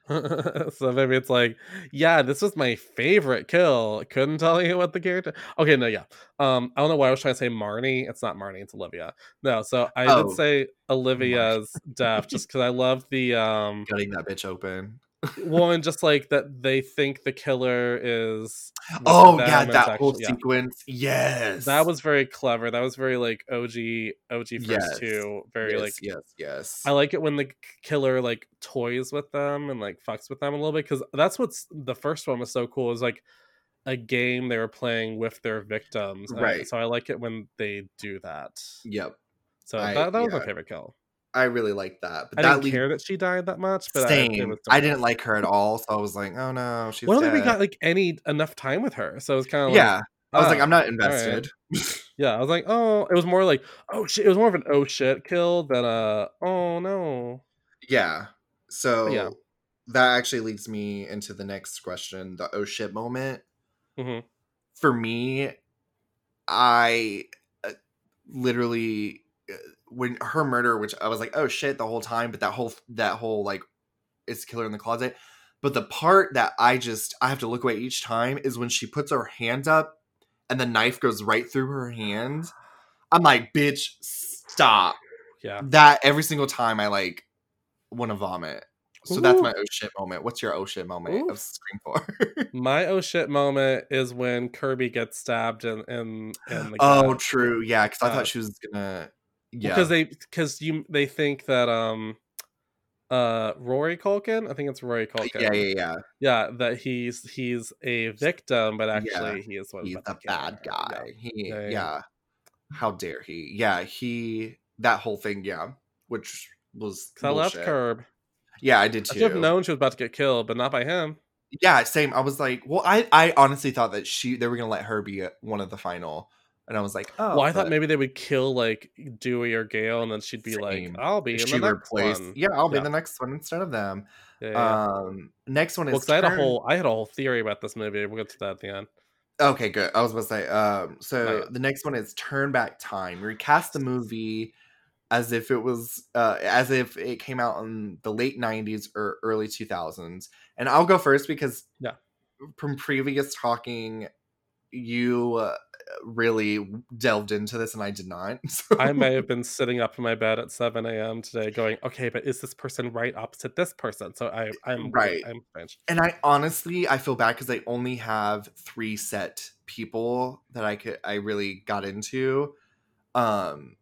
is so maybe it's like, yeah, this was my favorite kill. Couldn't tell you what the character. Okay, no, yeah. Um, I don't know why I was trying to say Marnie. It's not Marnie. It's Olivia. No, so I Oh, did say Olivia's death just because I love the um Cutting that bitch open. One, just like that they think the killer is. Oh yeah, and that whole yeah. sequence. Yes. That was very clever. That was very like OG OG first Yes. two. Very yes, like yes, yes. I like it when the killer like toys with them and like fucks with them a little bit because that's what's the first one was so cool. Is like a game they were playing with their victims, and Right. So I like it when they do that. Yep. So I- that, that was my favorite kill. I really liked that. But I that didn't leads care that she died that much, but I, same. was I, didn't like her at all, so I was like, oh no, she's Well, I don't think we got like any enough time with her, so it was kind of like, yeah, I was like, oh, I'm not all right. invested. Yeah, I was like, oh, it was more like, oh shit. It was more of an oh shit kill than a oh no. yeah. So yeah. that actually leads me into the next question, the oh shit moment. hmm For me, I uh, literally when her murder, which I was like, oh shit, the whole time, but that whole that whole like it's killer in the closet. But the part that I just I have to look away each time is when she puts her hand up and the knife goes right through her hand. I'm like, bitch, stop. Yeah. That every single time I like want to vomit. So that's my oh shit moment. What's your oh shit moment Ooh. of Scream 4? My oh shit moment is when Kirby gets stabbed in in, in the oh, true. Yeah, because I Uh, thought she was gonna. Yeah. because they because you they think that um uh Rory Culkin I think it's Rory Culkin yeah, yeah, yeah. yeah that he's he's a victim but Yeah, actually he is one He's the bad guy. He, Yeah, yeah, yeah. How dare he? Yeah, he. That whole thing, yeah, which was. I loved. Curb. Yeah, I did I too. should have known she was about to get killed, but not by him. Yeah, same. I was like, well, I, I honestly thought that she, they were gonna let her be one of the final, and I was like, oh, well, I thought maybe they would kill like Dewey or Gale, and then she'd be Same. like, "I'll be in she the next replaced. one." Yeah, I'll be Yeah. the next one instead of them. Yeah, yeah. Um, next one is. well, because I had a whole I had a whole theory about this movie. We'll get to that at the end. Okay, good. I was about to say. Um, so the next one is Turn Back Time. Recast the movie as if it was, uh, as if it came out in the late '90s or early 2000s. And I'll go first because, Yeah. from previous talking, you uh, really delved into this, and I did not. So- I may have been sitting up in my bed at 7 a.m. today going, okay, but is this person right opposite this person? So I, I'm Right. I'm French. and I honestly I feel bad because I only have three set people that I could I really got into. Um,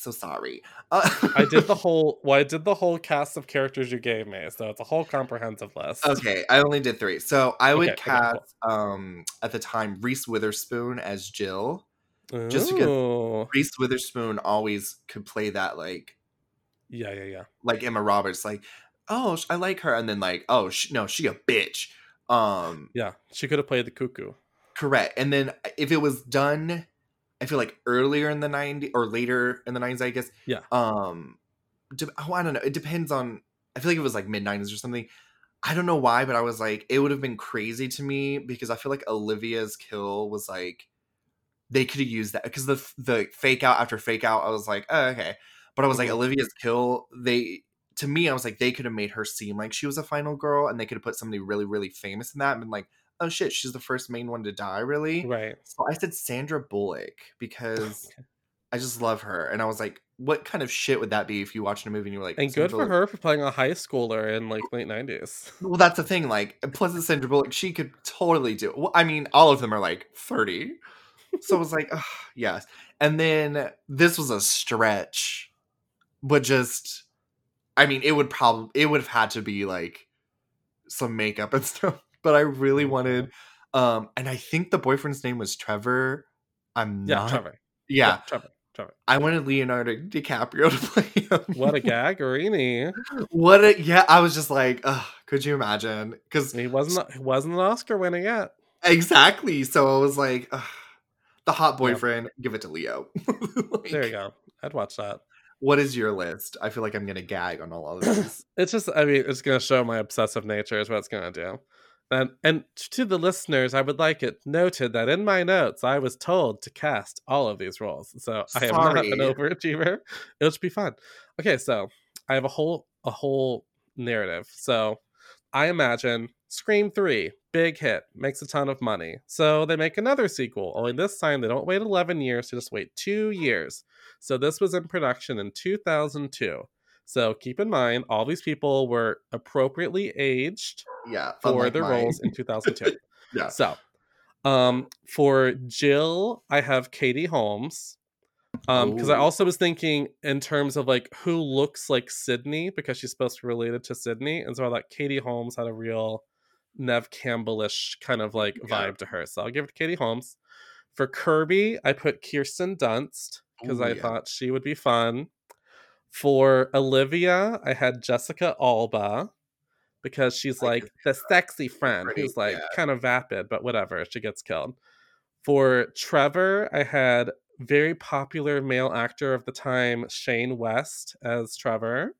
so sorry. Uh, I did the whole, well, I did the whole cast of characters you gave me. So it's a whole comprehensive list. okay, I only did three. So I would Okay, okay, cool. cast um at the time Reese Witherspoon as Jill. just because- Reese Witherspoon always could play that like Yeah, yeah, yeah. like Emma Roberts, like oh I like her, and then like oh sh- no she a bitch. Um, Yeah. She could have played the cuckoo. Correct. And then if it was done, I feel like earlier in the 90s or later in the 90s, I guess. Yeah. Um, de- oh, I don't know. It depends on, I feel like it was like mid 90s or something. I don't know why, but I was like, it would have been crazy to me because I feel like Olivia's kill was like, they could have used that because the the fake out after fake out, I was like, oh, okay. But I was like, Mhm. Olivia's kill, they, to me, I was like, they could have made her seem like she was a final girl and they could have put somebody really, really famous in that and been like, oh shit, she's the first main one to die, really? Right. So I said Sandra Bullock because I just love her. And I was like, what kind of shit would that be if you watched a movie and you were like, And Sandra good for Bullock- her for playing a high schooler in like late 90s. Well, that's the thing. Like, plus it's Sandra Bullock, she could totally do it. Well, I mean, all of them are like 30. So I was like, Ugh, yes. And then this was a stretch, but just, I mean, it would probably, it would have had to be like some makeup and stuff. But I really wanted, um, and I think the boyfriend's name was Trevor. I'm Yeah, not. Trevor. yeah. Trevor. Trevor. I wanted Leonardo DiCaprio to play him. What a gaggerini. what a yeah! I was just like, could you imagine? Because He wasn't he wasn't an Oscar winner yet. exactly. So I was like, the hot Yeah. boyfriend. Give it to Leo. Like, There you go. I'd watch that. What is your list? I feel like I'm gonna gag on all of this. It's just I mean, it's gonna show my obsessive nature is what it's gonna do. And and to the listeners, I would like it noted that in my notes I was told to cast all of these roles. So I have not Sorry. overachiever. It'll just be fun. Okay, so I have a whole a whole narrative. So I imagine Scream 3, big hit, makes a ton of money. So they make another sequel, only this time they don't wait 11 years, they just wait two years. So this was in production in 2002. So keep in mind, all these people were appropriately aged yeah, for their mine. roles in 2002. Yeah. So, um, for Jill, I have Katie Holmes. Um, because I also was thinking in terms of like who looks like Sidney because she's supposed to be related to Sidney, and so I thought Katie Holmes had a real Neve Campbellish kind of like Yeah. vibe to her. So I'll give it to Katie Holmes. For Kirby, I put Kirsten Dunst because I yeah. thought she would be fun. For Olivia, I had Jessica Alba because she's Like, the sexy friend who's like yeah. kind of vapid, but whatever. She gets killed. For Trevor, I had very popular male actor of the time, Shane West, as Trevor.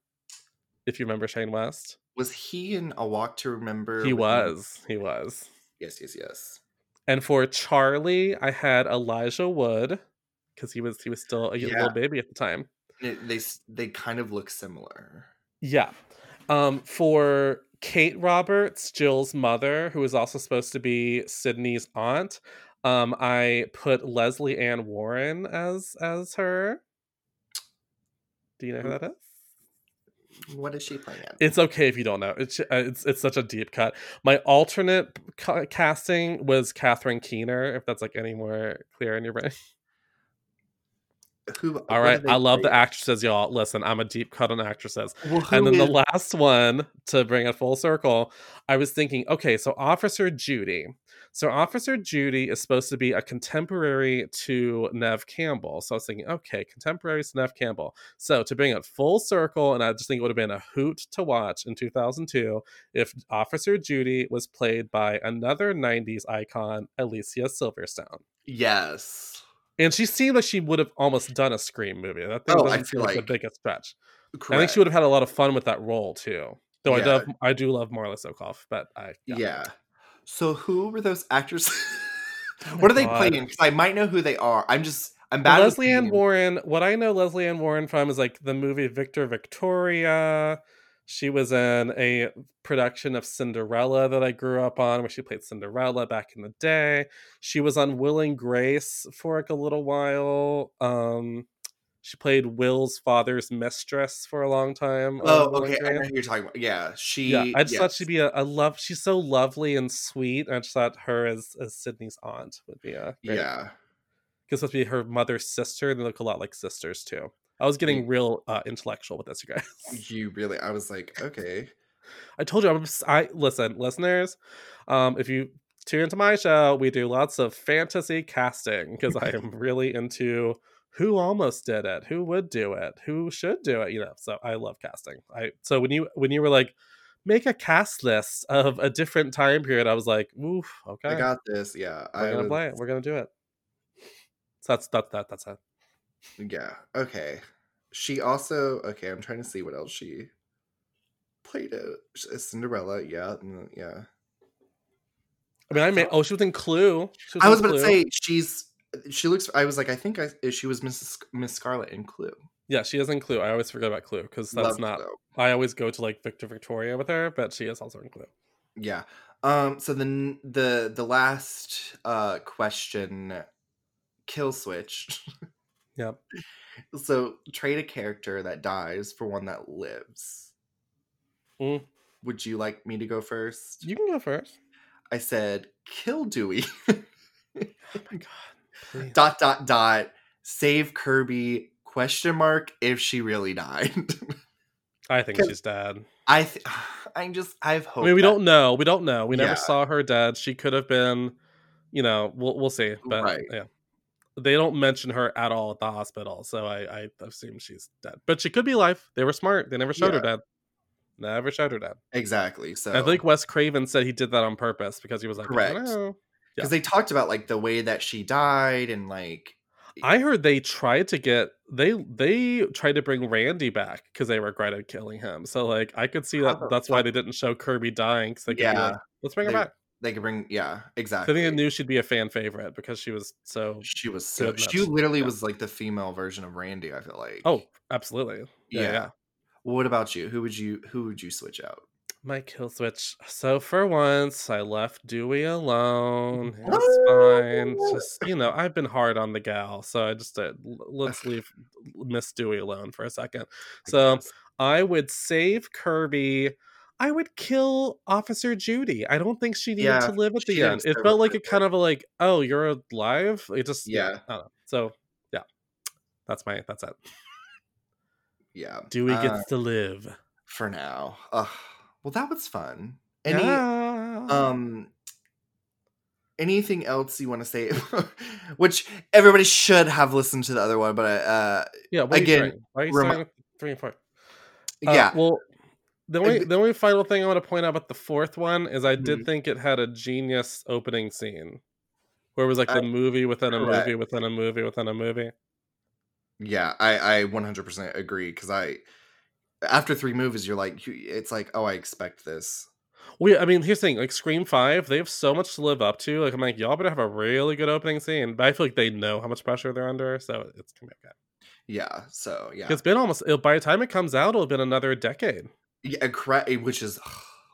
If you remember Shane West, Was he in A Walk to Remember? he was. He was. Yes, yes, yes. And for Charlie, I had Elijah Wood because he was he was still a Yeah. little baby at the time. It- they they kind of look similar. Yeah. Um, for Kate Roberts, Jill's mother, who was also supposed to be Sidney's aunt, um, I put Lesley Ann Warren as as her. Do you know who that is? What is she playing at? It's okay if you don't know. It's uh, it's it's such a deep cut. My alternate ca- casting was Catherine Keener. If that's like any more clear in your brain. Who? All right, I love the actresses, y'all. Listen, I'm a deep cut on actresses. and then the last one to bring it full circle, I was thinking, okay, so Officer Judy. So Officer Judy is supposed to be a contemporary to Neve Campbell. So I was thinking, okay, contemporary to Neve Campbell. So to bring it full circle, and I just think it would have been a hoot to watch in 2002 if Officer Judy was played by another 90s icon, Alicia Silverstone. yes. And she seemed like she would have almost done a Scream movie. That thing Oh, doesn't feel like, like- the biggest stretch. Correct. I think she would have had a lot of fun with that role too. Though I Yeah. do, I do love Marla Sokoff, but I Yeah. So who were those actors? Oh what are they God. playing? Because I might know who they are. I'm just I'm Well, bad. with Lesley Ann. Warren. What I know Lesley Ann Warren from is like the movie Victor Victoria. She was in a production of Cinderella that I grew up on, where she played Cinderella back in the day. She was on Will and Grace for like a little while. Um, she played Will's father's mistress for a long time. Oh, Will and okay. I know who you're talking about. Yeah, she. yeah, I just thought she'd be a, a love. She's so lovely and sweet. I just thought her as as Sidney's aunt would be a Yeah. Because supposed to be her mother's sister. and They look a lot like sisters too. I was getting real uh, intellectual with this, you guys. You really. I was like, okay. I told you, I'm. I listen, listeners. Um, if you tune into my show, we do lots of fantasy casting because I am really into who almost did it, who would do it, who should do it. You know, so I love casting. I so when you when you were like make a cast list of a different time period, I was like, oof, okay, I got this. Yeah. we're I gonna was, play it. We're gonna do it. So that's that that that's it. Yeah. Okay. She also. Okay. I'm trying to see what else she played. A Cinderella. Yeah. Yeah. I mean, I made. Oh, she was in Clue. She I was about to say she's. She looks. I was like, I think I, she was Mrs. Miss Scarlet in Clue. Yeah, she is in Clue. I always forget about Clue because that's Loved not. Clue. I always go to like Victor Victoria with her, but she is also in Clue. Yeah. Um. So then the the last uh question, kill switch. Yep. so trade a character that dies for one that lives. Mm. Would you like me to go first? You can go first. I said kill Dewey. Oh my god! Please. dot dot dot. Save Kirby. Question mark if she really died. I think she's dead. I th- I'm just I've I hope. mean, we that- don't know. We don't know. We never Yeah. saw her dead. She could have been. You know, we'll we'll see. But Right. yeah, they don't mention her at all at the hospital, so I I assume she's dead. But she could be alive. They were smart. They never showed her dead. Never showed her dead. exactly. So I think Wes Craven said he did that on purpose because he was like, Correct. Because they talked about like the way that she died and like I heard they tried to get they they tried to bring Randy back because they regretted killing him. So like I could see that that's why they didn't show Kirby dying because they Yeah, like, let's bring her they- back. They could bring yeah, exactly. I think I knew she'd be a fan favorite because she was so. she was so she literally Yeah. was like the female version of Randy. I feel like. Oh, absolutely. Yeah, Yeah. yeah. What about you? Who would you who would you switch out? My kill switch. So for once, I left Dewey alone. It's fine. Just you know, I've been hard on the gal, so I just uh, let's leave Miss Dewey alone for a second. So guess? I would save Kirby. I would kill Officer Judy. I don't think she needed Yeah, to live at the end. It felt like a kind of a like, oh, you're alive. It just Yeah. I don't know. So yeah, that's my that's it. yeah. Dewey uh, gets to live. for now. Ugh. well, that was fun. Any yeah. um anything else you want to say which everybody should have listened to the other one but uh yeah. What are you again. Why are you remi- starting three and four. Uh, yeah. Well, the only the only final thing I want to point out about the fourth one is I did Mhm. think it had a genius opening scene, where it was like I- the movie within a movie within a movie within a movie. Yeah, I I 100% agree because I after three movies you're like it's like oh I expect this. We, I mean, here's the thing: like Scream Five, they have so much to live up to. Like, I'm like, y'all better have a really good opening scene. But I feel like they know how much pressure they're under, so it's gonna be okay. Yeah, so yeah, It's been almost by the time it comes out, it'll have been another decade. Yeah, cra- eh, which is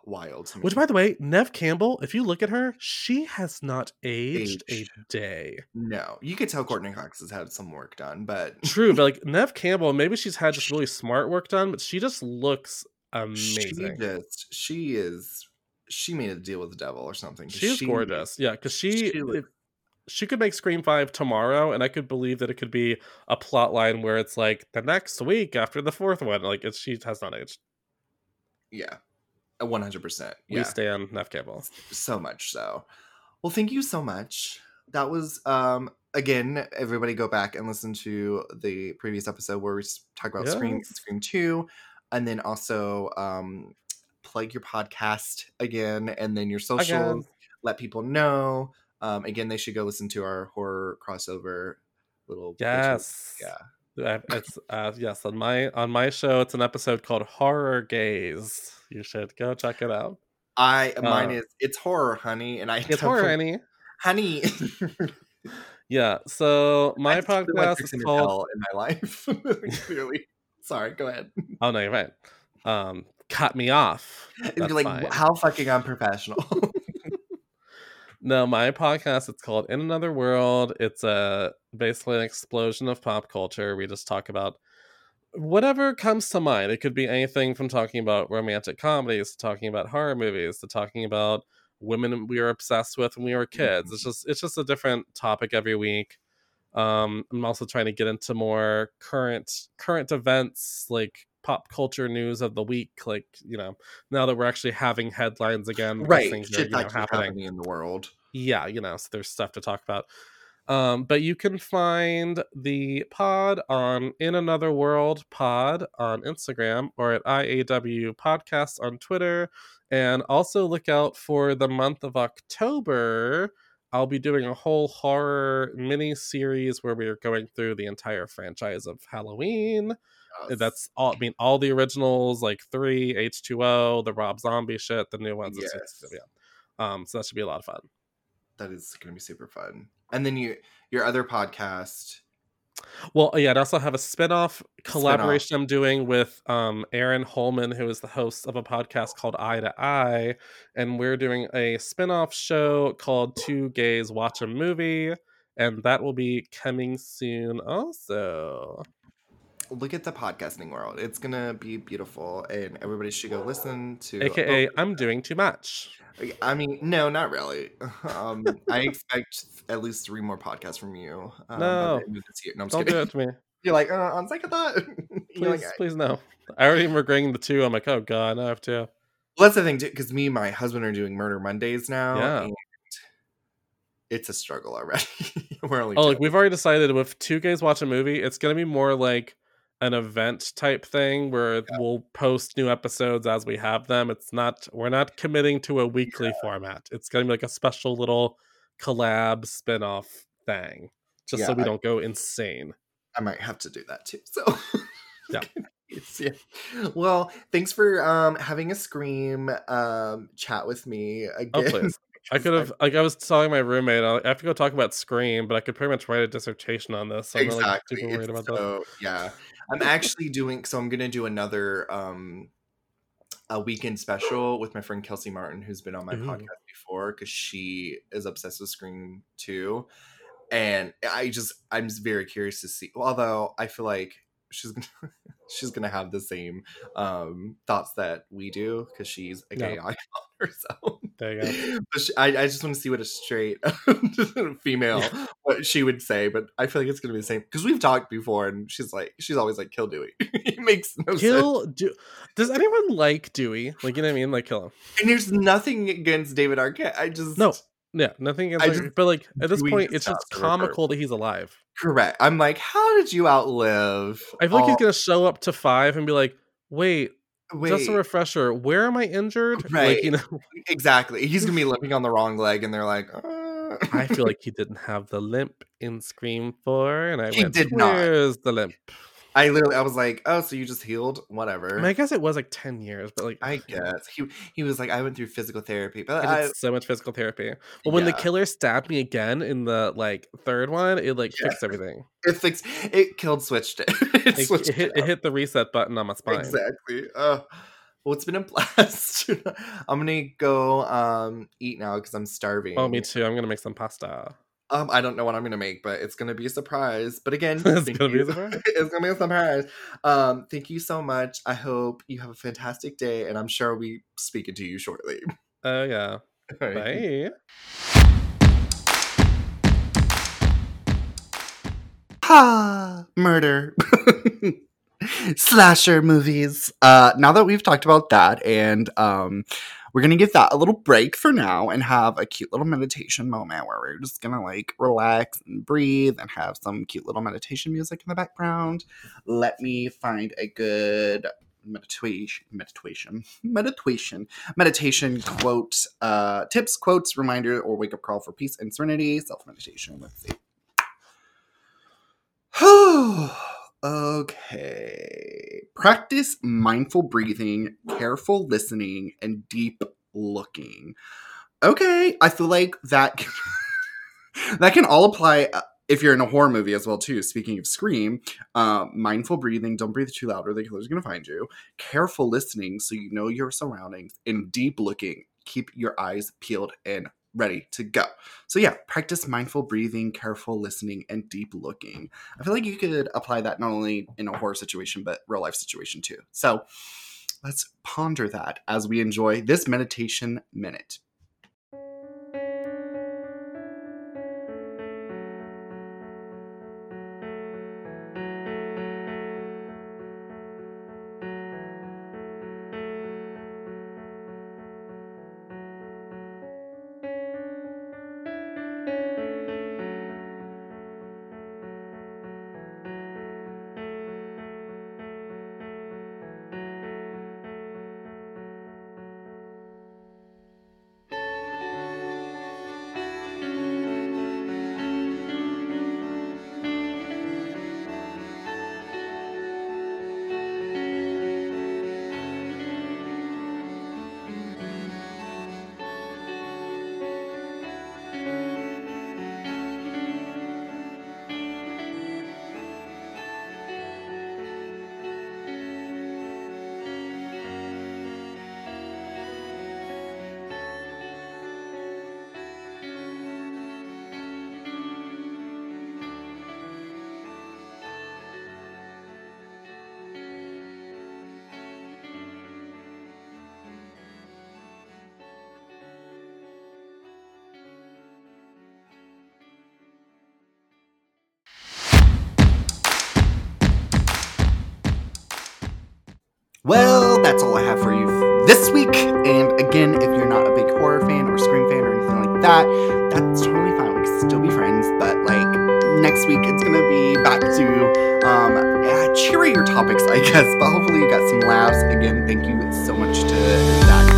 wild to me. Which, by the way, Neve Campbell, if you look at her, she has not aged Aged. a day. no, you could tell Courteney Cox has had some work done, but True, but like Neve Campbell, maybe she's had just really smart work done, but she just looks she amazing. just she is she made a deal with the devil or something. She is she- gorgeous. Yeah, because she she look- if- she could make Scream Five tomorrow, and I could believe that it could be a plot line where it's like the next week after the fourth one. Like it's she has not aged. Yeah, one hundred percent. We Yeah, stand Neve Campbell. so much so. Well, thank you so much. That was um again. Everybody go back and listen to the previous episode where we talk about Scream, Yes. Scream Two, and then also um plug your podcast again, and then your social. Let people know. Um, again, they should go listen to our horror crossover little. Yes. Yeah. It's uh, yes on my on my show. It's an episode called Horror Gaze. You should go check it out. I mine Uh, is it's horror, honey, and I It's horror, honey. honey. Yeah. So my I've just been, like, podcast is called. in my life. Clearly, sorry. Go ahead. Oh no, you're right. Um, cut me off. Be like fine. how fucking unprofessional. No, my podcast it's called In Another World. It's a basically an explosion of pop culture. We just talk about whatever comes to mind. It could be anything from talking about romantic comedies to talking about horror movies to talking about women we were obsessed with when we were kids. It's just it's just a different topic every week. Um, I'm also trying to get into more current current events like pop culture news of the week. Like you know, now that we're actually having headlines again, right. Things are, you know, happening happening in the world. yeah, you know, so there's stuff to talk about. Um, but you can find the pod on In Another World Pod on Instagram or at IAW Podcast on Twitter. And also look out for the month of October. I'll be doing a whole horror mini series where we are going through the entire franchise of Halloween. Yes. That's all. I mean, all the originals, like three, H two O, the Rob Zombie shit, the new ones. it's- yeah. Um, so that should be a lot of fun. that is going to be super fun. And then you your other podcast. Well, yeah, I also have a spin-off collaboration I'm doing with um Aaron Holman, who is the host of a podcast called Eye to Eye, and we're doing a spin-off show called Two Gays Watch a Movie, and that will be coming soon also. Look at the podcasting world. It's gonna be beautiful, and everybody should go listen to. AKA oh, I'm doing too much. I mean, no, not really. Um, I expect at least three more podcasts from you. Um, No. the end of this year. no I'm Don't kidding. do it to me. You're like, uh, on second thought. You're Please, like, please no. I already am regretting the two. I'm like, oh god, I have to. Well, that's the thing too, because me and my husband are doing Murder Mondays now. Yeah. and it's a struggle already. We're only Oh, like we've already decided with two guys watch a movie, it's gonna be more like an event type thing where we'll post new episodes as we have them. It's not we're not committing to a weekly format. It's gonna be like a special little collab spin-off thing. Just Yeah, so we I- don't go insane. I might have to do that too. So Yeah. Yeah. Well, thanks for um having a scream um chat with me again. Oh please. I could have like I was telling my roommate I have to go talk about Scream, but I could pretty much write a dissertation on this. So I'm exactly. super worried about that. so, yeah. I'm actually doing so I'm gonna do another um a weekend special with my friend Kelsey Martin, who's been on my Ooh. podcast before, because she is obsessed with Scream too. And I just I'm very curious to see although I feel like she's gonna she's gonna have the same um thoughts that we do because she's a gay Yeah. icon herself. There you go. But she, I, I just want to see what a straight female what she would say, but I feel like it's gonna be the same because we've talked before, and she's like, she's always like, "Kill Dewey." it makes no sense. Kill do does anyone like Dewey? Like you know what I mean? Like kill him. And there's nothing against David Arquette. I just No. Yeah, nothing against I Zachary, just- but like at this point, it's just comical that he's alive. Correct. I'm like, how did you outlive? I feel like he's gonna show up to five and be like, "Wait, Wait, just a refresher. Where am I injured?" Right. Like you know, exactly. He's gonna be limping on the wrong leg, and they're like, uh. I feel like he didn't have the limp in Scream Four, and I He went, did not. "Where's the limp?" I literally, I was like, oh, so you just healed? Whatever. I, mean, I guess it was like ten years, but like I guess he he was like, I went through physical therapy, but I I, did so much physical therapy. Well, when the killer stabbed me again in the like third one, it like Yeah. fixed everything. it fixed, it killed, switched it. it, It, switched it hit, it hit the reset button on my spine. Exactly. Uh, well, it's been a blast. I'm gonna go um eat now because I'm starving. Oh, me too. I'm gonna make some pasta. Um, I don't know what I'm gonna make, but it's gonna be a surprise. But again, It's gonna be a surprise? it's gonna be a surprise. Um, thank you so much. I hope you have a fantastic day, and I'm sure we'll be speaking to you shortly. Oh yeah. All right. Bye. Ha! Murder. Slasher movies. Uh, now that we've talked about that, and um, we're gonna give that a little break for now and have a cute little meditation moment where we're just gonna like relax and breathe and have some cute little meditation music in the background. Let me find a good meditation meditation meditation meditation quote uh tips quotes reminder or wake up call for peace and serenity self meditation let's see okay. Practice mindful breathing, careful listening, and deep looking. Okay, I feel like that can, that can all apply uh, if you're in a horror movie as well too. Speaking of Scream, uh, mindful breathing, don't breathe too loud or the killer's gonna find you. Careful listening so you know your surroundings, and deep looking. Keep your eyes peeled and ready to go. So yeah, practice mindful breathing, careful listening, and deep looking. I feel like you could apply that not only in a horror situation, but real life situation too. So let's ponder that as we enjoy this meditation minute. That's all I have for you this week. And again, if you're not a big horror fan or Scream fan or anything like that, that's totally fine. We can still be friends. But like next week, it's gonna be back to um, uh, cheerier topics, I guess. But hopefully, you got some laughs. Again, thank you so much to